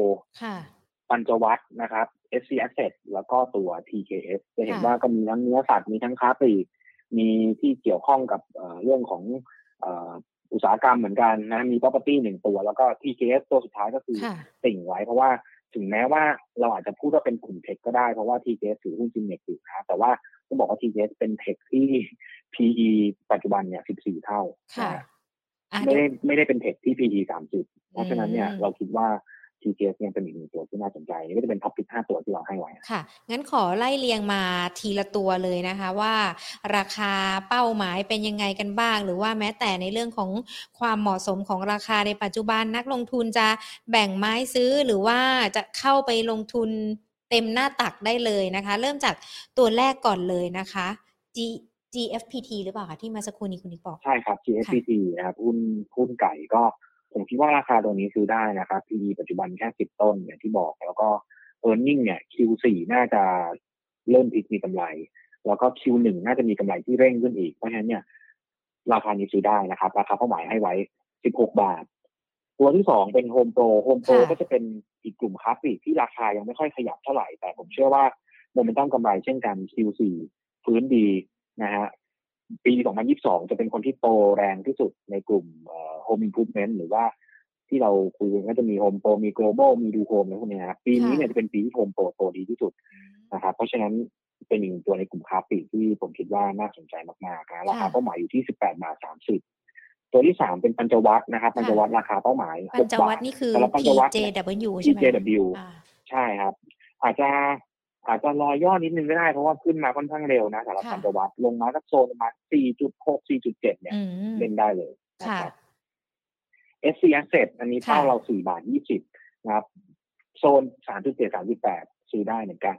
ปัญจวัฒนะครับ SC Asset แล้วก็ตัว TKS จะเห็นว่าก็มีทั้งเนื้อสัตว์มีทั้งค้าปลีก มีที่เกี่ยวข้องกับเรื่องของอุตสาหกรรมเหมือนกันนะมี property หนึ่งตัว แล้วก็ TKS ตัวสุดท้ายก็คือติ่งไว้ เพราะว่าถึงแม้ว่าเราอาจจะพูดว่าเป็นกลุ่มเทคก็ได้ เพราะว่า TKS ถือหุ้นจินเน็กอยู่นะแต่ว่าต้องบอกว่า TKS เป็นเทคที่ PE ปัจจุบันเนี่ย 14 เท่าไม่ได้ไม่ได้เป็นเทคที่ PE 30 เพราะฉะนั้นเนี่ยเราคิดว่า TGS ยังเป็นอีกหนึ่งตัวที่น่าสนใจนี่ก็จะเป็นท็อปพิกห้าตัวที่เราให้ไว้ค่ะ งั้นขอไล่เรียงมาทีละตัวเลยนะคะว่า ราคาเป้าหมายเป็นยังไงกันบ้าง หรือว่าแม้แต่ในเรื่องของความเหมาะสมของราคาในปัจจุบันนักลงทุนจะแบ่งไม้ซื้อหรือว่าจะเข้าไปลงทุนเต็มหน้าตักได้เลยนะคะ เริ่มจากตัวแรกก่อนเลยนะคะ G GFPT หรือเปล่าคะที่มาสักครู่นี้คุณนิกบอก ใช่ครับ GFPT นะครับหุ้นหุ้นไก่ก็ ผมคิดว่าราคาตัวนี้ซื้อได้นะครับ PE ปัจจุบันแค่สิบต้นอย่างที่บอก แล้วก็ e a r n i n g เนี่ย Q4 น่าจะเริ่มพิกมีกำไร แล้วก็ Q1 น่าจะมีกำไรที่เร่งขึ้นอีก เพราะฉะนั้นเนี่ย ราคานี้ซื้อได้นะครับ ราคาเป้าหมายให้ไว้ 16 บาท ตัวที่สองเป็น Home Pro Home Pro ก็จะเป็นอีกกลุ่มคลาสสิกที่ราคายังไม่ค่อยขยับเท่าไหร่ แต่ผมเชื่อว่าโมเมนตัมกำไรเช่นกัน Q4 ฟื้นดีนะฮะ ปี 2022 จะเป็นคนที่โตแรงที่สุดในกลุ่ม Home Improvement หรือว่าที่เราคุยกันก็จะมี Home Pro มี Global มีดูโฮมอะไรพวกนี้นะปีนี้เนี่ยจะเป็นปีที่ Home Pro โตดีที่สุดนะครับเพราะฉะนั้นเป็นหนึ่งตัวในกลุ่มคาปีที่ผมคิดว่าน่าสนใจมากๆนะราคาเป้าหมายอยู่ที่ 18 บาท 30 ตัวที่สามเป็นปัญจวัตนะครับปัญจวัตราคาเป้าหมายปัญจวัตนี่คือ PJW ใช่ไหม PJW ใช่ครับ อาจจะ อาจจะรอย่อนิดนึงก็ได้เพราะว่าขึ้นมาค่อนข้างเร็วนะสำหรับพันธวัตลงมาสักโซนประมาณ 4.6 4.7 เนี่ยเล่นได้เลยนะครับ SC Asset อันนี้เป้าเรา 4 บาท 20 นะครับ โซน 3.7 3.8 ซื้อได้เหมือนกัน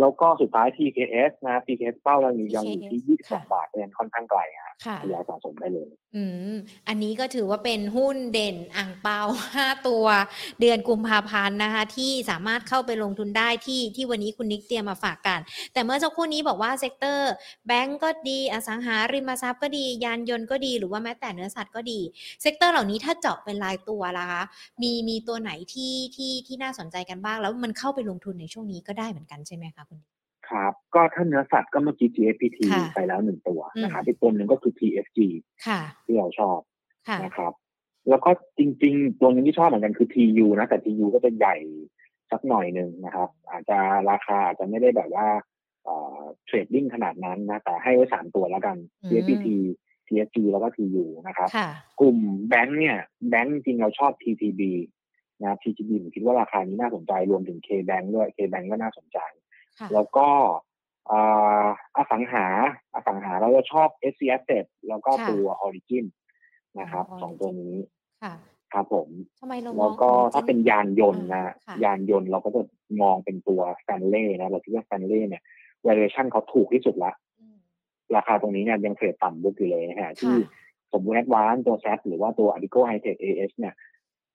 แล้วก็สุดท้าย TKS นะ TKS เป้าเรายังอยู่ที่ TKS ค่ะ22 บาทเป็นค่อนข้างไกลฮะค่ะทยอยสะสมได้เลย อืม อันนี้ก็ถือว่าเป็นหุ้นเด่นอั่งเปาห้าตัวเดือนกุมภาพันธ์นะคะ ที่สามารถเข้าไปลงทุนได้ที่ที่วันนี้คุณนิกเตรียมมาฝากกัน แต่เมื่อสักครู่นี้บอกว่า sector แบงก์ก็ดีอสังหาริมทรัพย์ก็ดียานยนต์ก็ดีหรือว่าแม้แต่เนื้อสัตว์ก็ดี sector เหล่านี้ถ้าเจาะเป็นรายตัวล่ะคะมีมีตัวไหนที่ที่ที่น่าสนใจกันบ้าง แล้วมันเข้าไปลงทุนในช่วงนี้ก็ได้เหมือนกันใช่ไหมคะคุณนิก ครับ ก็ถ้าเนื้อสัตว์ก็เมื่อกี้ GFPT ค่ะไปแล้วหนึ่งตัวอืมนะครับอีกตัวหนึ่งก็คือ TFG ค่ะที่เราชอบค่ะนะครับแล้วก็จริง ๆ ตัวหนึงที่ชอบเหมือนกันคือ TU นะ แต่ TU ก็จะใหญ่สักหน่อยหนึ่งนะครับ อาจจะราคาอาจจะไม่ได้แบบว่า trading ขนาดนั้นนะ แต่ให้ไว้สามตัวแล้วกันอืม TFPT TFG แล้วก็ TU นะครับค่ะกลุ่มแบงค์เนี่ย แบงค์จริงเราชอบ TTB นะครับ TTB ผมคิดว่าราคานี้น่าสนใจรวมถึง KBank ด้วย KBank ก็น่าสนใจค่ะ แล้วก็อ่าอสังหาอสังหาเราจะชอบ SC Asset แล้วก็ค่ะตัว Origin นะครับอ๋อสองตัวนี้ค่ะครับผมทำไมเรามแล้อวงก็ Origin ถ้าเป็นยานยนต์นะค่ะยานยนต์เราก็จะมองเป็นตัว Stanley นะเราคิดว่า Stanley เนี่ย valuation เขาถูกที่สุดละอืมราคาตรงนี้เนี่ยยังเทรดต่ำบุกอยู่เลยนะฮะที่ค่ะสมบูรณ์แอดวานตัวแซหรือว่าตัว Adico High Tech AS เนี่ย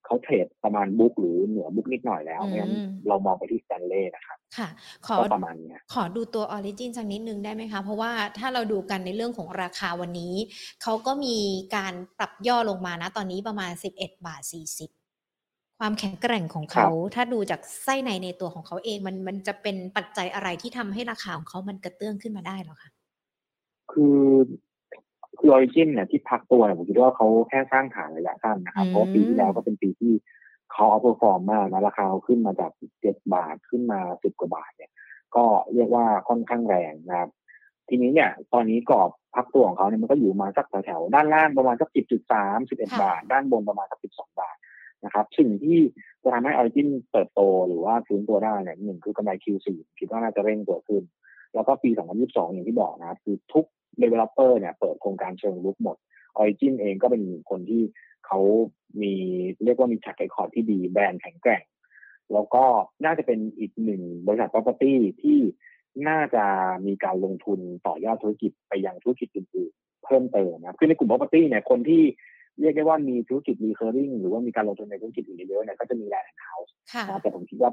เขาเทรดประมาณบุ๊กหรือเหนือบุ๊กนิดหน่อยแล้วเพราะฉะนั้นอืมเรามองไปที่ Stanley นะครับค่ะขอก็ประมาณเนี้ยขอดูตัว Origin สักนิดนึงได้ไหมคะ เพราะว่าถ้าเราดูกันในเรื่องของราคาวันนี้ เขาก็มีการปรับย่อลงมานะตอนนี้ประมาณ 11 บาท 40 ความแข็งแกร่งของเขา ถ้าดูจากไส้ในในตัวของเขาเองมันมันจะเป็นปัจจัยอะไรที่ทำให้ราคาของเขามันกระเตื้องขึ้นมาได้เหรอคะคือ คือ Origin เนี่ยที่พักตัวเนี่ยผมคิดว่าเขาแค่สร้างฐานระยะสั้นนะครับอืมเพราะว่าปีที่แล้วก็เป็นปีที่เขา outperform มากนะราคาเขาขึ้นมาจากเจ็ดบาทขึ้นมาสิบกว่าบาทเนี่ย ก็เรียกว่าค่อนข้างแรงนะครับทีนี้เนี่ย ตอนนี้กรอบพักตัวของเขาเนี่ยมันก็อยู่มาสักแถวๆด้านล่างประมาณสักสิบจุดสามสิบเอ็ดค่ะบาท ด้านบนประมาณสักสิบสองบาทนะครับ สิ่งที่จะทำให้ Origin เติบโตหรือว่าฟื้นตัวได้เนี่ยหนึ่งคือกำไร Q4 คิดว่าน่าจะเร่งตัวขึ้น แล้วก็ปี 2022 อย่างที่บอกนะครับคือทุก developer เนี่ยเปิดโครงการเชิงรุกหมด Origin เองก็เป็นคนที่เขามีเรียกว่ามี track record ที่ดีแบรนด์แข็งแกร่ง แล้วก็น่าจะเป็นอีกหนึ่งบริษัท property ที่น่าจะมีการลงทุนต่อยอดธุรกิจไปยังธุรกิจอื่นๆ เพิ่มเติมนะครับคือในกลุ่ม property เนี่ยคนที่เรียกได้ว่ามีธุรกิจ recurring หรือว่ามีการลงทุนในธุรกิจอื่นเยอะๆเนี่ยก็จะมี land and house ค่ะนะแต่ผมคิดว่า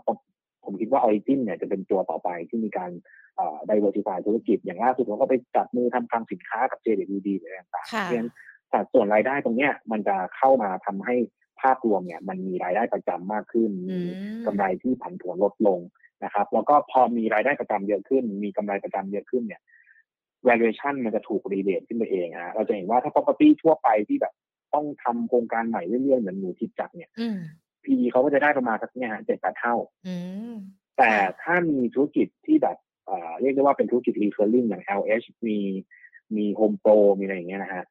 ผมผมคิดว่า Origin เนี่ยจะเป็นตัวต่อไปที่มีการเอ่อ diversify ธุรกิจอย่างล่าสุดเขาก็ไปจับมือทำคลังสินค้ากับ JWD หรืออะไรต่างๆค่ะเพราะฉะนั้นสัดส่วนรายได้ตรงเนี้ยมันจะเข้ามาทำให้ภาพรวมเนี่ย มันมีรายได้ประจำมากขึ้นอืมีมกำไรที่ผันผวนลดลงนะครับ แล้วก็พอมีรายได้ประจำเยอะขึ้น มีกำไรประจำเยอะขึ้นเนี่ย valuation มันจะถูกรีเดทขึ้นไปเองฮะเราจะเห็นว่าถ้า property ทั่วไปที่แบบต้องทำโครงการใหม่เรื่อยๆเหมือนหนูทิพย์จักรเนี่ยอืม PE เขาก็จะได้ประมาณสักเนี่ยเจ็ดแปดเท่าอืมแต่ถ้ามีธุรกิจที่แบบเอ่อเรียกได้ว่าเป็นธุรกิจ recurring อย่าง LH มีมี Home Pro มีอะไรอย่างเงี้ยนะฮะ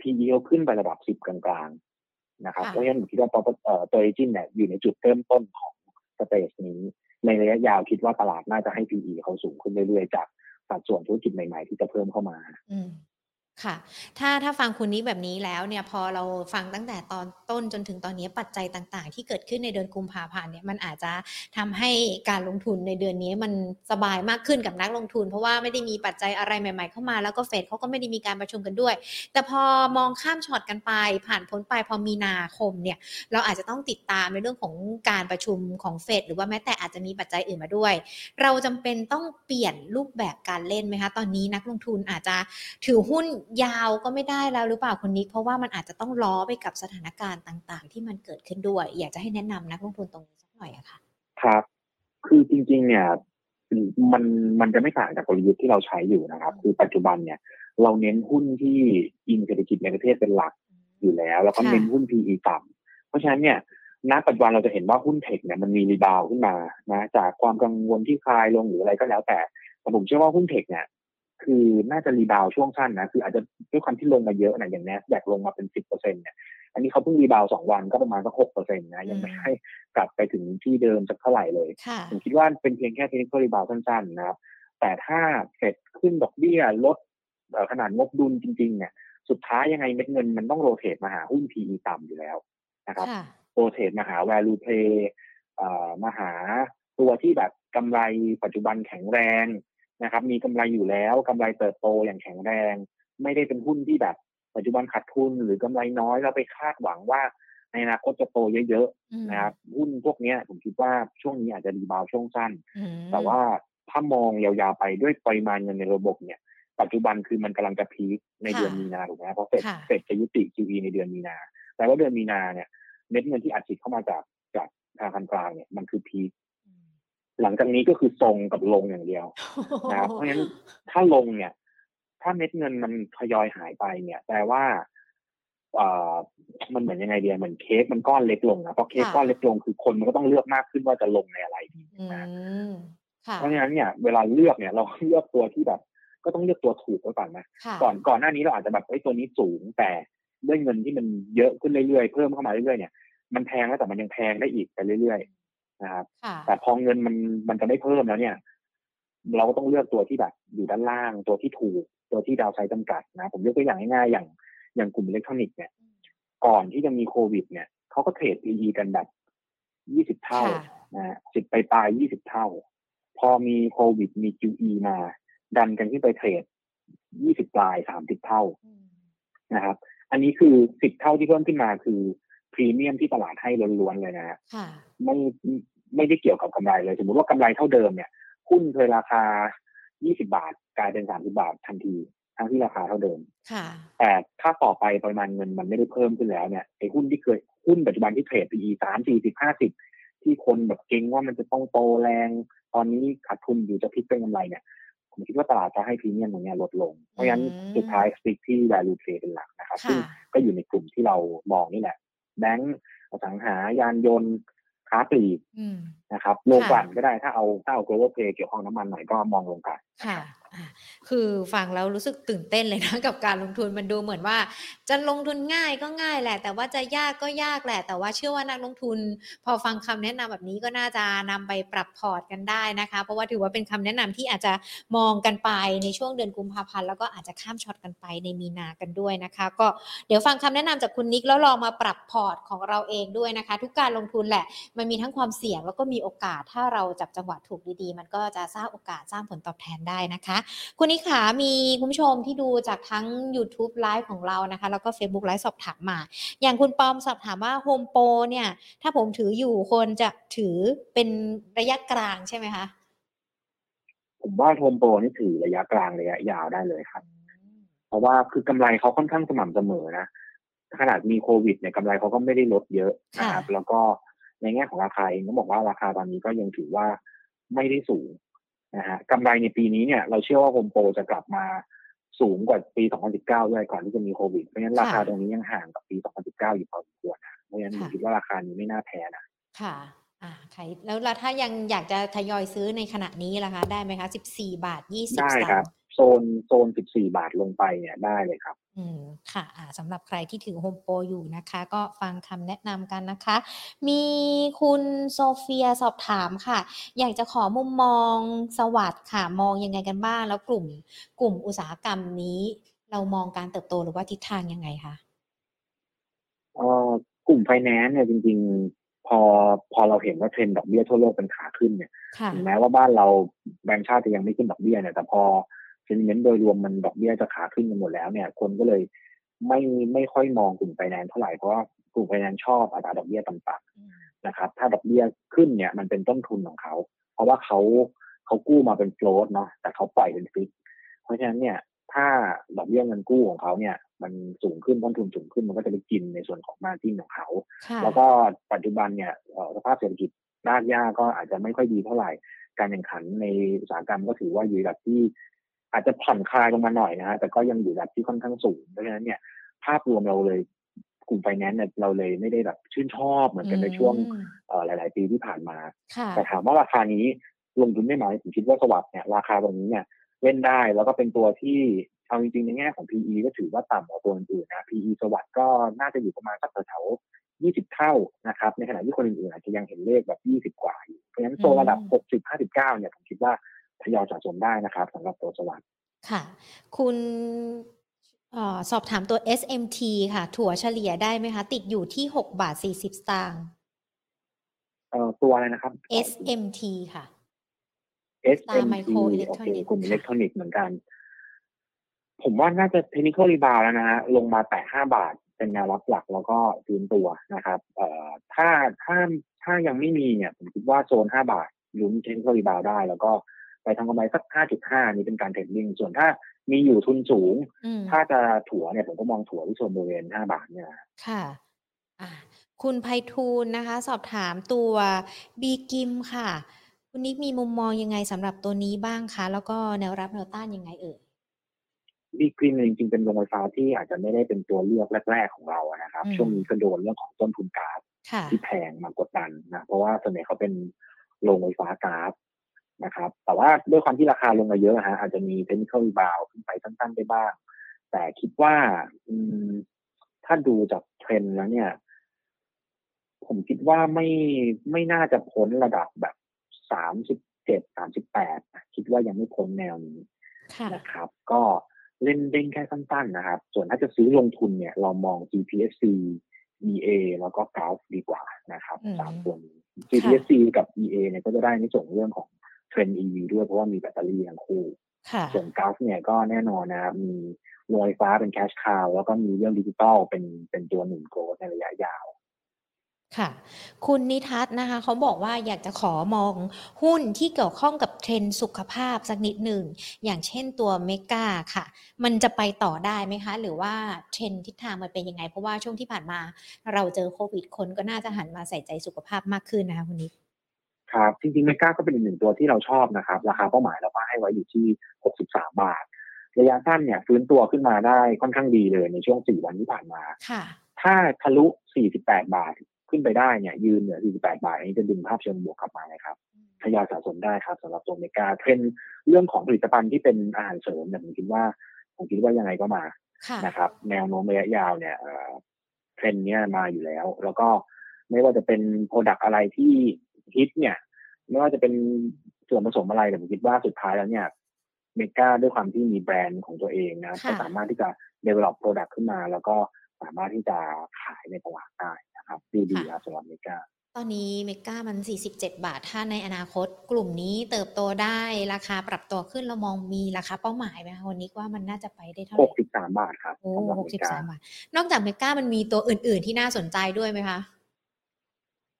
PE เขาขึ้นไประดับสิบกลางๆนะครับค่ะเพราะฉะนั้นผมคิดว่า proper- เอ่อตัว Agent เนี่ยอยู่ในจุดเริ่มต้นของสเตจนี้ ในระยะยาวคิดว่าตลาดน่าจะให้ PE เขาสูงขึ้นเรื่อยๆจากสัดส่วนธุรกิจใหม่ๆที่จะเพิ่มเข้ามาอืม ค่ะ ถ้าถ้าฟังคุณนี้แบบนี้แล้วเนี่ยพอเราฟังตั้งแต่ตอนต้นจนถึงตอนนี้ปัจจัยต่างๆ ที่เกิดขึ้นในเดือนกุมภาพันธ์เนี่ยมันอาจจะทำให้การลงทุนในเดือนนี้มันสบายมากขึ้นกับนักลงทุน เพราะว่าไม่ได้มีปัจจัยอะไรใหม่ๆเข้ามาแล้วก็เฟดเขาก็ไม่ได้มีการประชุมกันด้วย แต่พอมองข้ามช็อตกันไป ผ่านพ้นไปพอมีนาคมเนี่ยเราอาจจะต้องติดตามในเรื่องของการประชุมของเฟดหรือว่าแม้แต่อาจจะมีปัจจัยอื่นมาด้วย เราจำเป็นต้องเปลี่ยนรูปแบบการเล่นไหมคะตอนนี้นักลงทุนอาจจะถือหุ้นยาวก็ไม่ได้แล้วหรือเปล่าคุณนิกเพราะว่ามันอาจจะต้องล้อไปกับสถานการณ์ต่าง ๆ ที่มันเกิดขึ้นด้วย อยากจะให้แนะนำนักลงทุนตรงนี้สักหน่อยอะค่ะ ครับ คือจริง ๆ เนี่ยมันมันจะไม่ต่างจากกลยุทธ์ที่เราใช้อยู่นะครับ คือปัจจุบันเนี่ย เราเน้นหุ้นที่อิงเศรษฐกิจในประเทศเป็นหลักอยู่แล้ว แล้วก็ค่ะเน้นหุ้น PE ต่ำเพราะฉะนั้นเนี่ยณปัจจุบันเราจะเห็นว่าหุ้น tech เนี่ยมันมี rebound ขึ้นมานะจากความกังวลที่คลายลงหรืออะไรก็แล้วแต่แต่ผมเชื่อว่าหุ้น tech เนี่ย คือน่าจะ rebound ช่วงสั้นนะคืออาจจะด้วยความที่ลงมาเยอะนะอย่าง n นสแ a กลงมาเป็นสิบเปอร์เซ็นเนี่ยอันนี้เขาเพิ่ง rebound สองวันก็ประมาณสักหกเปอร์เซ็นต์นะยังไม่ให้กลับไปถึงที่เดิมสักเท่าไหร่เลยค่ะผมคิดว่าเป็นเพียงแค่ technical rebound สั้นๆนะครับแต่ถ้าเสร็จขึ้นดอกเบี้ยลดเอ่อขนาดงบดุลจริงๆเนี่ยสุดท้ายยังไงเม็ดเงินมันต้องโรเตทมาหาหุ้น PE ต่ำอยู่แล้วนะครับค่ะโรเตทมาหา value play เอ่อมาหาตัวที่แบบกำไรปัจจุบันแข็งแรง นะครับ มีกำไรอยู่แล้วกำไรเติบโตอย่างแข็งแรง ไม่ได้เป็นหุ้นที่แบบปัจจุบันขาดทุนหรือกำไรน้อยเราไปคาดหวังว่าในอนาคตจะโตเยอะๆนะครับหุ้นพวกนี้ผมคิดว่าช่วงนี้อาจจะดีบาวช่วงสั้น แต่ว่าถ้ามองยาวๆไปด้วยปริมาณเงินในระบบเนี่ย ปัจจุบันคือมันกำลังจะพีคในเดือนมีนาถูกไหมเพราะเฟดเฟดจะยุติ QE ในเดือนมีนาแต่ว่าเดือนมีนาเนี่ยเม็ดเงินที่อัดฉีดเข้ามาจากจากธนาคารกลางเนี่ยมันคือพีค หลังจากนี้ก็คือทรงกับลงอย่างเดียวนะครับเพราะฉะนั้นถ้าลงเนี่ย ถ้าเม็ดเงินมันทยอยหายไปเนี่ยแปลว่าอ่ามันเหมือนยังไงเดียเหมือนเค้กมันก้อนเล็กลงนะเพราะเค้กก้อนเล็กลงคือคนมันก็ต้องเลือกมากขึ้นว่าจะลงในอะไรดีนะเพราะฉะนั้นเนี่ยเวลาเลือกเนี่ย เราเลือกตัวที่แบบ ก็ต้องเลือกตัวถูกไว้ก่อนนะก่อนก่อนหน้านี้เราอาจจะแบบไอ้ตัวนี้สูงแต่ด้วยเงินที่มันเยอะขึ้นเรื่อยๆเพิ่มเข้ามาเรื่อยๆเนี่ยมันแพงแล้วแต่มันยังแพงได้อีกไปเรื่อยๆ นะครับแต่พอเงินมันมันจะไม่เพิ่มแล้วเนี่ย เราก็ต้องเลือกตัวที่แบบอยู่ด้านล่าง ตัวที่ถูก ตัวที่ดาวไซด์จำกัดนะผมยกตัวอย่างง่ายๆอย่างอย่างกลุ่มอิเล็กทรอนิกส์เนี่ย ก่อนที่จะมีโควิด เนี่ยเขาก็เทรด PE กันแบบยี่สิบเท่านะสิบไปปลายยี่สิบเท่า พอมีโควิดมี QE มา ดันกันที่ไปเทรดยี่สิบปลายสามสิบเท่านะครับ อันนี้คือสิบเท่าที่เพิ่มขึ้นมาคือ พรีเมียมที่ตลาดให้ล้วนๆเลยนะฮะไม่ไม่ได้เกี่ยวกับกำไรเลย สมมติว่ากำไรเท่าเดิมเนี่ยหุ้นเคยราคายี่สิบาท กลายเป็นสามสิบาททันที ทั้งที่ราคาเท่าเดิมแต่ถ้าต่อไปปริมาณเงินมันไม่ได้เพิ่มขึ้นแล้วเนี่ยไอ้หุ้นที่เคยหุ้นปัจจุบันที่เทรด PE สามสี่สิบห้าสิบที่คนแบบเก่งว่ามันจะต้องโตแรง ตอนนี้ขาดทุนอยู่จะพลิกเป็นกำไรเนี่ยผมคิดว่าตลาดจะให้พรีเมียมตรงนี้ลดลง เพราะฉะนั้นสุดท้ายสติ๊กที่ value play เป็นหลักนะครับ ซึ่งก็อยู่ในกลุ่มที่เรามองนี่แหละ แบงก์อสังหายานยนต์ค้าปลีกนะครับลงกันก็ได้ถ้าเอาถ้าเอา global play เกี่ยวข้องน้ำมันหน่อยก็มองลงกันค่ะ คือฟังแล้วรู้สึกตื่นเต้นเลยนะกับการลงทุนมันดูเหมือนว่า จะลงทุนง่ายก็ง่ายแหละ แต่ว่าจะยากก็ยากแหละ แต่ว่าเชื่อว่านักลงทุน พอฟังคำแนะนำแบบนี้ก็น่าจะนำไปปรับพอร์ตกันได้นะคะ เพราะว่าถือว่าเป็นคำแนะนำที่อาจจะมองกันไปในช่วงเดือนกุมภาพันธ์แล้วก็อาจจะข้ามช็อตกันไปในมีนากันด้วยนะคะ ก็เดี๋ยวฟังคำแนะนำจากคุณนิกแล้วลองมาปรับพอร์ตของเราเองด้วยนะคะ ทุกการลงทุนแหละ มันมีทั้งความเสี่ยงแล้วก็มีโอกาสถ้าเราจับจังหวะถูกดีๆ มันก็จะสร้างโอกาสสร้างผลตอบแทนได้นะคะคุณนิกคะมีคุณผู้ชมที่ดูจากทั้ง YouTube ไลฟ์ของเรานะคะ แล้วก็ Facebook ไลฟ์สอบถามมา อย่างคุณปอมสอบถามว่าโฮมโปรเนี่ย ถ้าผมถืออยู่คนจะถือเป็นระยะกลางใช่ไหมคะ ผมว่าโฮมโปรนี่ถือระยะกลางระยะยาวได้เลยครับ เพราะว่าคือกำไรเขาค่อนข้างสม่ำเสมอนะขนาดมีโควิดเนี่ยกำไรเขาก็ไม่ได้ลดเยอะนะครับแล้วก็ในแง่ของราคาเองก็บอกว่าราคาตอนนี้ก็ยังถือว่าไม่ได้สูง นะฮะกำไรในปีนี้เนี่ยเราเชื่อว่าโฮมโปรจะกลับมาสูงกว่าปี 2019 ด้วยก่อนที่จะมีโควิด เพราะฉะนั้นราคาตรงนี้ยังห่างกับปี 2019 อยู่พอสมควรนะเพราะฉะนั้นผมคิดว่าราคานี้ไม่น่าแพ้นะค่ะอ่าใครแล้วถ้ายังอยากจะทยอยซื้อในขณะนี้ล่ะคะ ได้ไหมคะ 14 บาท 20 ได้ครับ โซนโซน 14 บาทลงไปเนี่ยได้เลยครับ อืมค่ะอ่าสำหรับใครที่ถือโฮมโปรอยู่นะคะ ก็ฟังคำแนะนำกันนะคะ มีคุณโซเฟียสอบถามค่ะ อยากจะขอมุมมอง SAWAD ค่ะ มองยังไงกันบ้าง แล้วกลุ่มกลุ่มอุตสาหกรรมนี้ เรามองการเติบโตหรือว่าทิศทางยังไงคะเอ่อกลุ่มไฟแนนซ์เนี่ยจริง ๆ พอพอเราเห็นว่าเทรนด์ดอกเบี้ยทั่วโลกเป็นขาขึ้นเนี่ยถึงแม้ว่าบ้านเราแบงก์ชาติจะยังไม่ขึ้นดอกเบี้ยเนี่ยแต่พอ sentiment โดยรวมมันดอกเบี้ยจะขาขึ้นกันหมดแล้วเนี่ย คนก็เลยไม่ไม่ค่อยมองกลุ่มไฟแนนซ์เท่าไหร่เพราะว่ากลุ่มไฟแนนซ์ชอบอัตราดอกเบี้ยต่ำๆนะครับ ถ้าดอกเบี้ยขึ้นเนี่ยมันเป็นต้นทุนของเขา เพราะว่าเขาเขากู้มาเป็น float เนาะแต่เขาปล่อยเป็น fix เพราะฉะนั้นเนี่ยถ้าดอกเบี้ยเงินกู้ของเขาเนี่ย มันสูงขึ้นต้นทุนสูงขึ้นมันก็จะไปกินในส่วนของ margin ของเขา แล้วก็ปัจจุบันเนี่ยสภาพเศรษฐกิจรากหญ้าก็อาจจะไม่ค่อยดีเท่าไหร่ การแข่งขันในอุตสาหกรรมก็ถือว่าอยู่ระดับที่ อาจจะผ่อนคลายลงมาหน่อยนะฮะแต่ก็ยังอยู่แบบที่ค่อนข้างสูงเพราะฉะนั้นเนี่ย ภาพรวมเราเลยกลุ่มไฟแนนซ์เนี่ยเราเลยไม่ได้แบบชื่นชอบเหมือนกันในช่วงหลาย ๆ ปีที่ผ่านมา แต่ถามว่าราคานี้ลงทุนได้ไหมผมคิดว่าสวัสด์เนี่ยราคาตรงนี้เนี่ยเล่นได้แล้วก็เป็นตัวที่เอาจริง ๆ ในแง่ของ PE ก็ถือว่าต่ำกว่าตัวอื่นๆนะ PE สวัสด์ก็น่าจะอยู่ประมาณสักแถว20 เท่านะครับ ในขณะที่คนอื่นๆอาจจะยังเห็นเลขแบบ 20 กว่าอยู่เพราะฉะนั้นโซนระดับ 60 59 เนี่ยผมคิดว่า ทยอยสะสมได้นะครับสำหรับตัวสวัสด์ค่ะ คุณอสอบถามตัว SMT ค่ะ ถั่วเฉลี่ยได้ไหมคะ ติดอยู่ที่6บาท40สตางค์เอ่อตัวอะไรนะครับ SMT ค่ะ SMT Micro โอเค Electronic กลุ่มค่ะอิเล็กทรอนิกส์เหมือนกัน ผมว่าน่าจะ technical rebound แล้วนะฮะลงมาแตะห้าบาทเป็นแนวรับหลักแล้วก็ยืนตัวนะครับ เอ่อถ้าถ้าถ้ายังไม่มีเนี่ย ผมคิดว่าโซนห้าบาทลุ้น technical rebound ได้ แล้วก็ ไปทางกำไรสักห้าจุดห้านี้เป็นการ trading ส่วนถ้ามีอยู่ทุนสูงอืมถ้าจะถัวเนี่ยผมก็มองถัวที่โซนบริเวณห้าบาทเนี่ยนะค่ะอะคุณไพฑูรย์นะคะ สอบถามตัว BGRIM ค่ะ คุณนิกมีมุมมองยังไงสำหรับตัวนี้บ้างคะ แล้วก็แนวรับแนวต้านยังไงเอ่ยBGRIM จริงๆเป็นโรงไฟฟ้าที่อาจจะไม่ได้เป็นตัวเลือกแรก ๆของเราอะนะครับอืมช่วงนี้ก็โดนเรื่องของต้นทุนก๊าซค่ะที่แพงมากดดันนะเพราะว่าส่วนใหญ่เขาเป็นโรงไฟฟ้าก๊าซ นะครับ แต่ว่าด้วยความที่ราคาลงมาเยอะฮะอาจจะมี technical rebound ขึ้นไปสั้นๆได้บ้าง แต่คิดว่าอืมถ้าดูจากเทรนด์แล้วเนี่ย ผมคิดว่าไม่ไม่น่าจะพ้นระดับแบบสามสิบเจ็ดสามสิบแปดคิดว่ายังไม่พ้นแนวนี้ค่ะนะครับ ก็เล่นเด้งแค่สั้นๆนะครับ ส่วนถ้าจะซื้อลงทุนเนี่ย เรามอง GPSC EA แล้วก็ g u l f ดีกว่านะครับอืมสามตัวนี้ GPSC กับ EA เนี่ยก็จะได้ในส่วนเรื่องของ เทรนด์ EV ด้วยเพราะว่ามีแบตเตอรี่ทั้งคู่ค่ะส่วน g u l f เนี่ยก็แน่นอนนะครับมีโรงไฟฟ้าเป็น cash cow แล้วก็มีเรื่องดิจิตอลเป็นเป็นตัวหนุน growth ในระยะยาวค่ะ คุณนิทัศน์นะคะ เขาบอกว่าอยากจะขอมองหุ้นที่เกี่ยวข้องกับเทรนด์สุขภาพสักนิดหนึ่ง อย่างเช่นตัวเมกาค่ะ มันจะไปต่อได้ไหมคะ หรือว่าเทรนด์ทิศทางมันเป็นยังไง เพราะว่าช่วงที่ผ่านมาเราเจอโควิดคนก็น่าจะหันมาใส่ใจสุขภาพมากขึ้นนะคะคุณนิด ครับจริงๆเมกาก็เป็นอีกหนึ่งตัวที่เราชอบนะครับ ราคาเป้าหมายเราก็ให้ไว้อยู่ที่ 63 บาท ระยะสั้นเนี่ยฟื้นตัวขึ้นมาได้ค่อนข้างดีเลยในช่วง 4 วันที่ผ่านมาค่ะถ้าทะลุ 48 บาทขึ้นไปได้เนี่ยยืนเหนือ 48 บาทอันนี้จะดึงภาพเชิงบวกกลับมานะครับทยอยสะสมได้ครับสำหรับตัว MEGA เทรนด์เรื่องของผลิตภัณฑ์ที่เป็นอาหารเสริมเนี่ยผมคิดว่าผมคิดว่ายังไงก็มาค่ะนะครับ แนวโน้มระยะยาวเนี่ยเอ่อเทรนด์เนี้ยมาอยู่แล้ว แล้วก็ไม่ว่าจะเป็น product อะไรที่ฮิตเนี่ย ไม่ว่าจะเป็นส่วนผสมอะไรแต่ผมคิดว่าสุดท้ายแล้วเนี่ย MEGA ด้วยความที่มีแบรนด์ของตัวเองนะค่ะก็สามารถที่จะ develop product ขึ้นมา แล้วก็สามารถที่จะขายในตลาดได้นะครับดีดีครับสำหรับเมกาตอนนี้เมกามัน 47 บาท ถ้าในอนาคตกลุ่มนี้เติบโตได้ราคาปรับตัวขึ้นเรามองมีราคาเป้าหมายไหมคะวันนี้ว่ามันน่าจะไปได้เท่าไหหร่กสิบสามบาทครับโอ้สำหรับหกเมสิบกาสามบาท นอกจากเมกามันมีตัวอื่น ๆ ที่น่าสนใจด้วยไหมคะ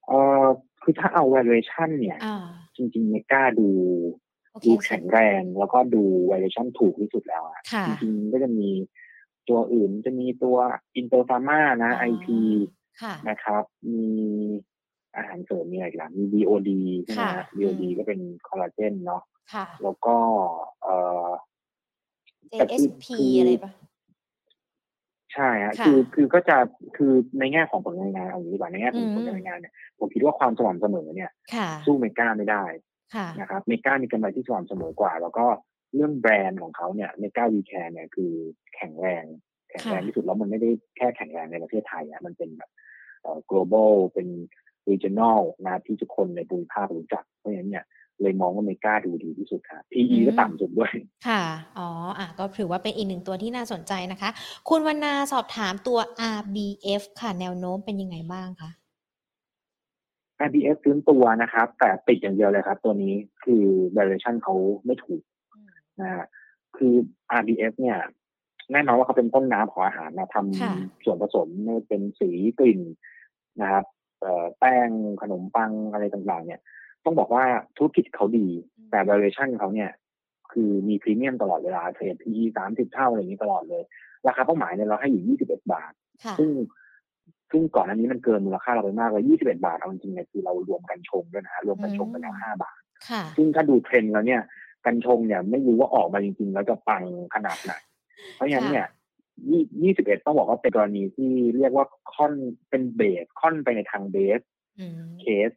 เอ่อ คือถ้าเอา valuation เนี่ยอ่าจริงๆเมกาดูโอเคดูแข็งแรง แล้วก็ดู valuation ถูกที่สุดแล้วอะค่ะจริงๆก็จะมีตัวอื่นจะมีตัวอินเตอร์ฟาร์มานะอ๋อ IP ค่ะนะครับ มีอาหารเสริมมีอะไรอีกล่ะมี BOD ใช่ไหมค่ะฮะ BOD อืมก็เป็นคอลลาเจนเนาะค่ะแล้วก็เอ่อแต่คือ JSP คือออะไรปะ ใช่ฮะค่ะคือคือก็จะคือในแง่ของผลงานงานเอาอย่างนี้ดีกว่าในแง่ของอืมผลงานงานเนี่ยผมคิดว่าความสม่ำเสมอเนี่ยค่ะสู้ Mega ไม่ได้ค่ะนะครับ Mega มีกำไรที่สม่ำเสมอกว่า แล้วก็เรื่องแบรนด์ของเขาเนี่ย Mega We Care เนี่ยคือแข็งแรงแข็งแรงค่ะที่สุดแล้วมันไม่ได้แค่แข็งแรงในประเทศไทยอะมันเป็นแบบเอ่อ global เป็น regional นะที่ทุกคนในภูมิภาครู้จักเพราะฉะนั้นเนี่ย เลยมองว่า Mega ดูดีที่สุดครับ PE ก็ต่ำสุดด้วย ค่ะ อ๋ออะก็ถือว่าเป็นอีกหนึ่งตัวที่น่าสนใจนะคะ คุณวรรณาสอบถามตัว RBF ค่ะ แนวโน้มเป็นยังไงบ้างคะ RBS ฟื้นตัวนะครับ แต่ติดอย่างเดียวเลยครับ ตัวนี้คือ valuation เขาไม่ถูกนะฮะคือ RBS เนี่ยแน่นอนว่าเขาเป็นต้นน้ำของอาหารนะทค่ะำส่วนผสมไม่ว่าเป็นสีกลิ่นนะครับเอ่อแป้งขนมปังอะไรต่างๆ เนี่ย ต้องบอกว่าธุรกิจเขาดี แต่ valuation เขาเนี่ย คือมีพรีเมียมตลอดเวลาเทรด PE สามสิบเท่าอะไรอย่างนี้ตลอดเลย ราคาเป้าหมายเนี่ยเราให้อยู่21บาทค่ะซึ่งซึ่งก่อนอันนี้มันเกินมูลค่าเราไปมากเลย21บาทเอาจริงๆเนี่ยคือเรารวมกันชงด้วยนะฮะรวมกันชงไปแล้ว5บาทค่ะซึ่งถ้าดูเทรนด์แล้วเนี่ยกันชงเนี่ยไม่รู้ว่าออกมาจริง ๆ แล้วจะปังขนาดไหน เพราะฉะนั้นเนี่ยยี่21ต้องบอกว่าเป็นกรณีที่เรียกว่าค่อนเป็นเบสค่อนไปในทางเบสอืมเคส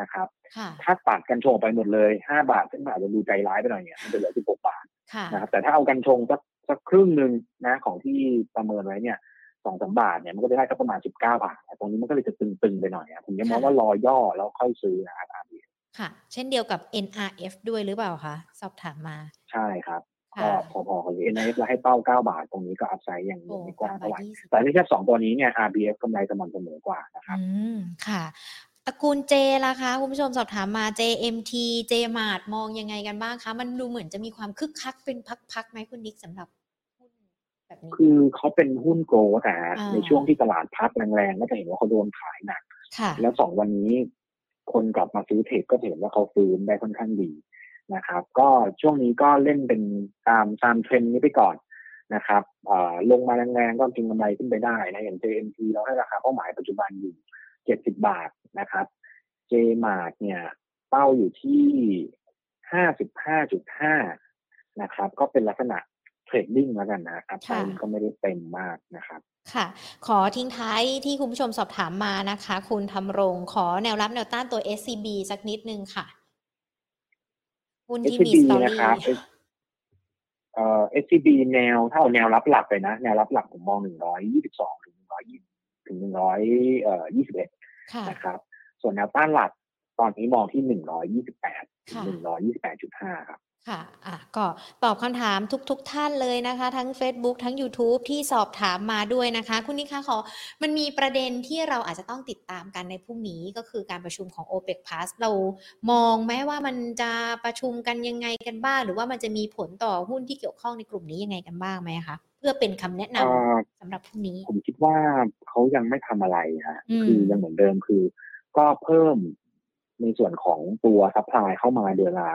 นะครับค่ะถ้าตัดกันชงออกไปหมดเลย5บาทซึ่งอาจจะดูใจร้ายไปหน่อยเนี่ยมันจะเหลือ16บาทค่ะนะครับแต่ถ้าเอากันชงสักสักครึ่งหนึ่งนะของที่ประเมินไว้เนี่ยสองสามบาทเนี่ยมันก็จะได้สักประมาณสิบเก้าบาทตรงนี้มันก็เลยจะตึงๆไปหน่อยอะผมยังมองว่ารอย่อแล้วค่อยซื้อนะครับอาบีค่ะ เช่นเดียวกับ NRF ด้วยหรือเปล่าคะสอบถามมาใช่ครับก็ค่ะพอๆกันเลย NIF เราให้เป้าเก้าบาทตรงนี้ก็อัพไซด์อย่างโอ้ไม่กว้างไปเท่าไหร่ยี่สิบแต่ในแค่สองตัวนี้เนี่ย RBF กำไรสม่ำเสมอกว่านะครับอืมค่ะ ตระกูลเจล่ะคะคุณผู้ชมสอบถามมา JMT JMart มองยังไงกันบ้างคะ มันดูเหมือนจะมีความคึกคักเป็นพักๆไหมคุณนิกสำหรับหุ้นแบบนี้ คือเขาเป็นหุ้นโกลด์แต่อ่าในช่วงที่ตลาดพักแรงๆก็จะเห็นว่าเขาโดนขายหนักค่ะแล้วสองวันนี้ คนกลับมาซื้อเทรดก็จะเห็นว่าเขาฟื้นได้ค่อนข้างดีนะครับ ก็ช่วงนี้ก็เล่นเป็นตามตามเทรนด์นี้ไปก่อนนะครับเอ่อลงมาแรงๆก็กินกำไรขึ้นไปได้นะอย่าง JMT เราให้ราคาเป้าหมายปัจจุบันอยู่ เจ็ดสิบาทนะครับ JMart เนี่ยเป้าอยู่ที่ห้าสิบห้าจุดห้านะครับ ก็เป็นลักษณะเทรดดิ้งแล้วกันนะครับไปค่ะมันก็ไม่ได้เต็มมากนะครับค่ะ ขอทิ้งท้ายที่คุณผู้ชมสอบถามมานะคะ คุณทำรงขอแนวรับแนวต้านตัว SCB สักนิดนึงค่ะหุ้นที่มี SCB สตอนะรี่ครับ S- เอ่อ SCB แนวถ้าเอาแนวรับหลักเลยนะ แนวรับหลักผมมองหนึ่งร้อยยี่สิบสองถึงหนึ่งร้อยยี่ ถึงหนึ่งร้อยเอ่อยี่สิบเอ็ดค่ะนะครับ ส่วนแนวต้านหลักตอนนี้มองที่หนึ่งร้อยยี่สิบแปดถึงค่ะหนึ่งร้อยยี่สิบแปดจุดห้าครับค่ะ อะ ก็ตอบคำถามทุกๆทท่านเลยนะคะ ทั้ง Facebook ทั้ง YouTube ที่สอบถามมาด้วยนะคะ คุณนิคะขอ มันมีประเด็นที่เราอาจจะต้องติดตามกันในพรุ่งนี้ก็คือการประชุมของ OPEC Plus เรามองไหมว่ามันจะประชุมกันยังไงกันบ้าง หรือว่ามันจะมีผลต่อหุ้นที่เกี่ยวข้องในกลุ่มนี้ยังไงกันบ้างไหมคะเพื่อเป็นคำแนะนเอ่อ๋อสำหรับพรุ่งนี้ ผมคิดว่าเขายังไม่ทำอะไรฮะอืมคือยังเหมือนเดิมคือ ก็เพิ่มในส่วนของตัว supply เข้ามาเดือนละ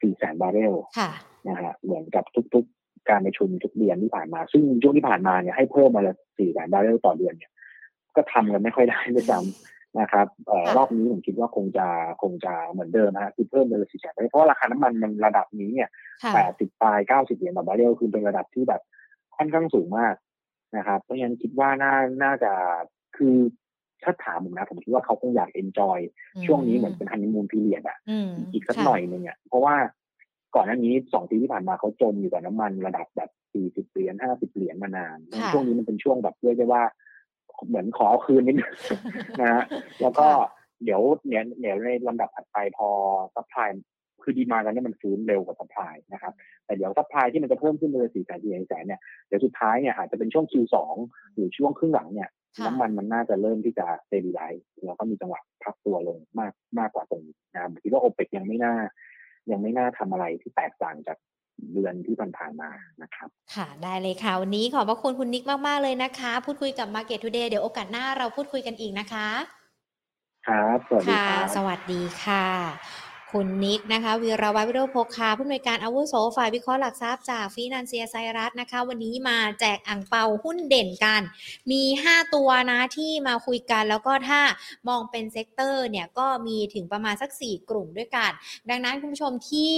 สี่แสนบาร์เรลค่ะนะฮะเหมือนกับทุกๆ การประชุมทุกเดือนที่ผ่านมา ซึ่งช่วงที่ผ่านมาเนี่ยให้เพิ่มมาละสี่แสนบาร์เรลต่อเดือนเนี่ย ก็ทำกันไม่ค่อยได้ด้วยซ้ำนะครับเอ่อค่ะรอบนี้ผมคิดว่าคงจะคงจะเหมือนเดิมนะฮะคือเพิ่มมาละสี่แสนเพราะว่าราคาน้ำมันมันระดับนี้เนี่ยค่ะแปดสิบปลายเก้าสิบเหรียญต่อบาร์เรลคือเป็นระดับที่แบบ ค่อนข้างสูงมากนะครับ เพราะฉะนั้นคิดว่าน่าน่าจะคือถ้าถามผมนะผมคิดว่าเขาคงอยาก enjoy ช่วงนี้เหมือนเป็น honeymoon period อะืมอีกสักค่ะหน่อยหนึ่งอะเพราะว่าก่อนหน้านี้สองปีที่ผ่านมาเขาจมอยู่กับน้ำมันระดับแบบสี่สิบเหรียญห้าสิบเหรียญมานานค่ะช่วงนี้มันเป็นช่วงแบบเรียกได้ว่าเหมือนขอเอาคืนนิดนึงนะฮะแล้วก็ค่ะเดี๋ยวเนี่ยเดี๋ยวในลำดับถัดไปพอsupply คือ demand แล้วเนี่ยมันฟื้นเร็วกว่า supply นะครับแต่เดี๋ยว supply ที่มันจะเพิ่มขึ้นเป็นสี่แสนสี่แสนเนี่ยเดี๋ยวสุดท้ายเนี่ยอาจจะเป็นช่วง Q2 หรือช่วงครึ่งหลังเนี่ยค่ะน้ำมันมันน่าจะเริ่มที่จะเซ b ิไลซ์แล้วก็มีจังหวะพักตัวลงมากมากกว่าตรงนี้นะครับผมคิดว่าโอเปกยังไม่น่า ยังไม่น่าทำอะไรที่แตกต่างจากเดือนที่ผ่านๆมานะครับ ค่ะได้เลยค่ะ วันนี้ขอบพระคุณคุณนิกมาก ๆ เลยนะคะ พูดคุยกับ Market Today เดี๋ยวโอกาสหน้าเราพูดคุยกันอีกนะคะ ครับ สวัสดีค่ะครับสวัสดีค่ะ คุณนิกนะคะวีรวัฒน์วิโรโภคาผู้อำนวยการอาวุโสฝ่ายวิเคราะห์หลักทรัพย์จากฟินันเซียไซรัสนะคะ วันนี้มาแจกอั่งเปาหุ้นเด่นกัน มี 5 ตัวนะที่มาคุยกันแล้วก็ถ้ามองเป็น sector เนี่ยก็มีถึงประมาณสัก 4 กลุ่มด้วยกัน ดังนั้นคุณผู้ชมที่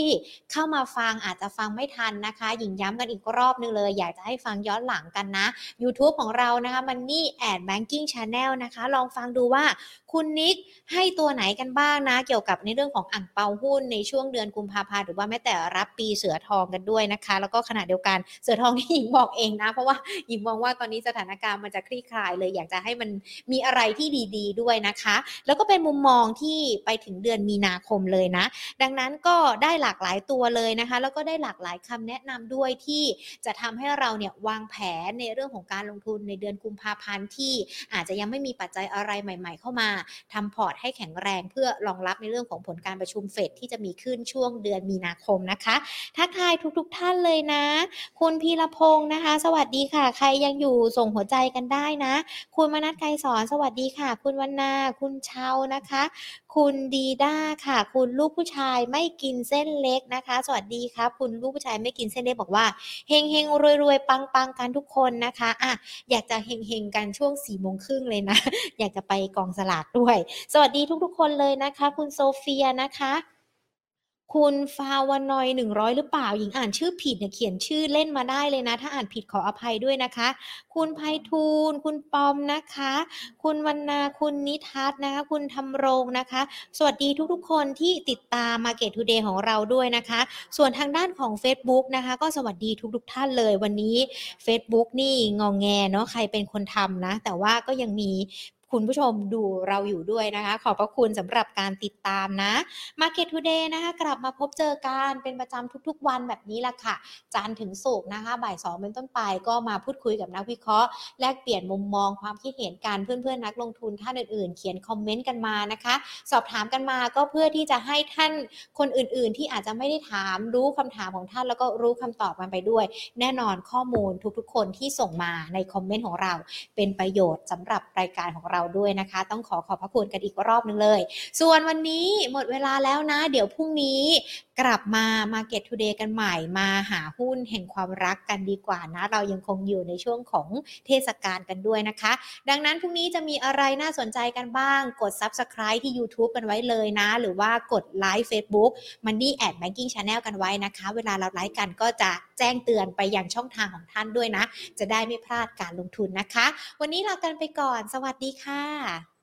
เข้ามาฟังอาจจะฟังไม่ทันนะคะ หญิงย้ำกันอีกรอบนึงเลย อยากจะให้ฟังย้อนหลังกันนะ YouTube ของเรานะคะ Money and Banking Channel นะคะ ลองฟังดูว่าคุณนิกให้ตัวไหนกันบ้างนะ เกี่ยวกับในเรื่องของอ่างเปาหุ้นในช่วงเดือนกุมภาพันธ์หรือว่าแม้แต่รับปีเสือทองกันด้วยนะคะ แล้วก็ขณะเดียวกันเสือทองที่หญิงบอกเองนะ เพราะว่าหญิงมองว่าตอนนี้สถานการณ์มันจะคลี่คลายเลยอยากจะให้มันมีอะไรที่ดีๆด้วยนะคะ แล้วก็เป็นมุมมองที่ไปถึงเดือนมีนาคมเลยนะ ดังนั้นก็ได้หลากหลายตัวเลยนะคะ แล้วก็ได้หลากหลายคำแนะนำด้วยที่จะทำให้เราเนี่ยวางแผนในเรื่องของการลงทุนในเดือนกุมภาพันธ์ที่อาจจะยังไม่มีปัจจัยอะไรใหม่ ๆ เข้ามาทำพอร์ตให้แข็งแรงเพื่อรองรับในเรื่องของผลการประชุมเฟดที่จะมีขึ้นช่วงเดือนมีนาคมนะคะทักทายทุกๆทท่านเลยนะ คุณพีรพงศ์นะคะ สวัสดีค่ะ ใครยังอยู่ส่งหัวใจกันได้นะ คุณมนัทไกรสอนสวัสดีค่ะ คุณวันนา คุณเชานะคะ คุณดีด้าค่ะ คุณลูกผู้ชายไม่กินเส้นเล็กนะคะ สวัสดีครับ คุณลูกผู้ชายไม่กินเส้นเล็กบอกว่าเฮงเฮงรวยรวยปังปังกันทุกคนนะคะอะอยากจะเฮงเฮงกันช่วงสี่โมงครึ่งเลยนะ อยากจะไปกองสลากด้วย สวัสดีทุกๆคนเลยนะคะ คุณโซเฟียนะคะ คุณฟาวานอยหนึ่งร้อยหรือเปล่า หญิงอ่านชื่อผิดเนี่ยเขียนชื่อเล่นมาได้เลยนะ ถ้าอ่านผิดขออภัยด้วยนะคะ คุณไพฑูรย์คุณปอมนะคะ คุณวรรณาคุณนิทัศน์นะคะ คุณทำรงนะคะ สวัสดีทุกๆ คนที่ติดตาม Market Today ของเราด้วยนะคะ ส่วนทางด้านของ Facebook นะคะ ก็สวัสดีทุกๆ ท่านเลยวันนี้ Facebook นี่งองแงเนาะใครเป็นคนทำนะ แต่ว่าก็ยังมี คุณผู้ชมดูเราอยู่ด้วยนะคะ ขอบพระคุณสำหรับการติดตามนะ Market Today นะคะ กลับมาพบเจอกันเป็นประจำทุกๆ วันแบบนี้ละค่ะ จันทร์ถึงศุกร์นะคะ บ่ายสองเป็นต้นไปก็มาพูดคุยกับนักวิเคราะห์ แลกเปลี่ยนมุมมองความคิดเห็นการเพื่อนๆนักลงทุนท่านอื่นๆ เขียนคอมเมนต์กันมานะคะ สอบถามกันมาก็เพื่อที่จะให้ท่านคนอื่นๆ ที่อาจจะไม่ได้ถามรู้คำถามของท่านแล้วก็รู้คำตอบกันไปด้วย แน่นอนข้อมูลทุกๆ คนที่ส่งมาในคอมเมนต์ของเรา เป็นประโยชน์สำหรับรายการของเราด้วยนะคะ ต้องขอขอบพระคุณกันอีกรอบนึงเลย ส่วนวันนี้หมดเวลาแล้วนะ เดี๋ยวพรุ่งนี้กลับมา Market Today กันใหม่มาหาหุ้นแห่งความรักกันดีกว่านะ เรายังคงอยู่ในช่วงของเทศกาลกันด้วยนะคะ ดังนั้นพรุ่งนี้จะมีอะไรน่าสนใจกันบ้าง กด Subscribe ที่ YouTube กันไว้เลยนะ หรือว่ากดไลค์ Facebook Money at Banking Channel กันไว้นะคะ เวลาเราไลฟ์กันก็จะแจ้งเตือนไปยังช่องทางของท่านด้วยนะ จะได้ไม่พลาดการลงทุนนะคะ วันนี้ลากันไปก่อน สวัสดีค่ะค่ะ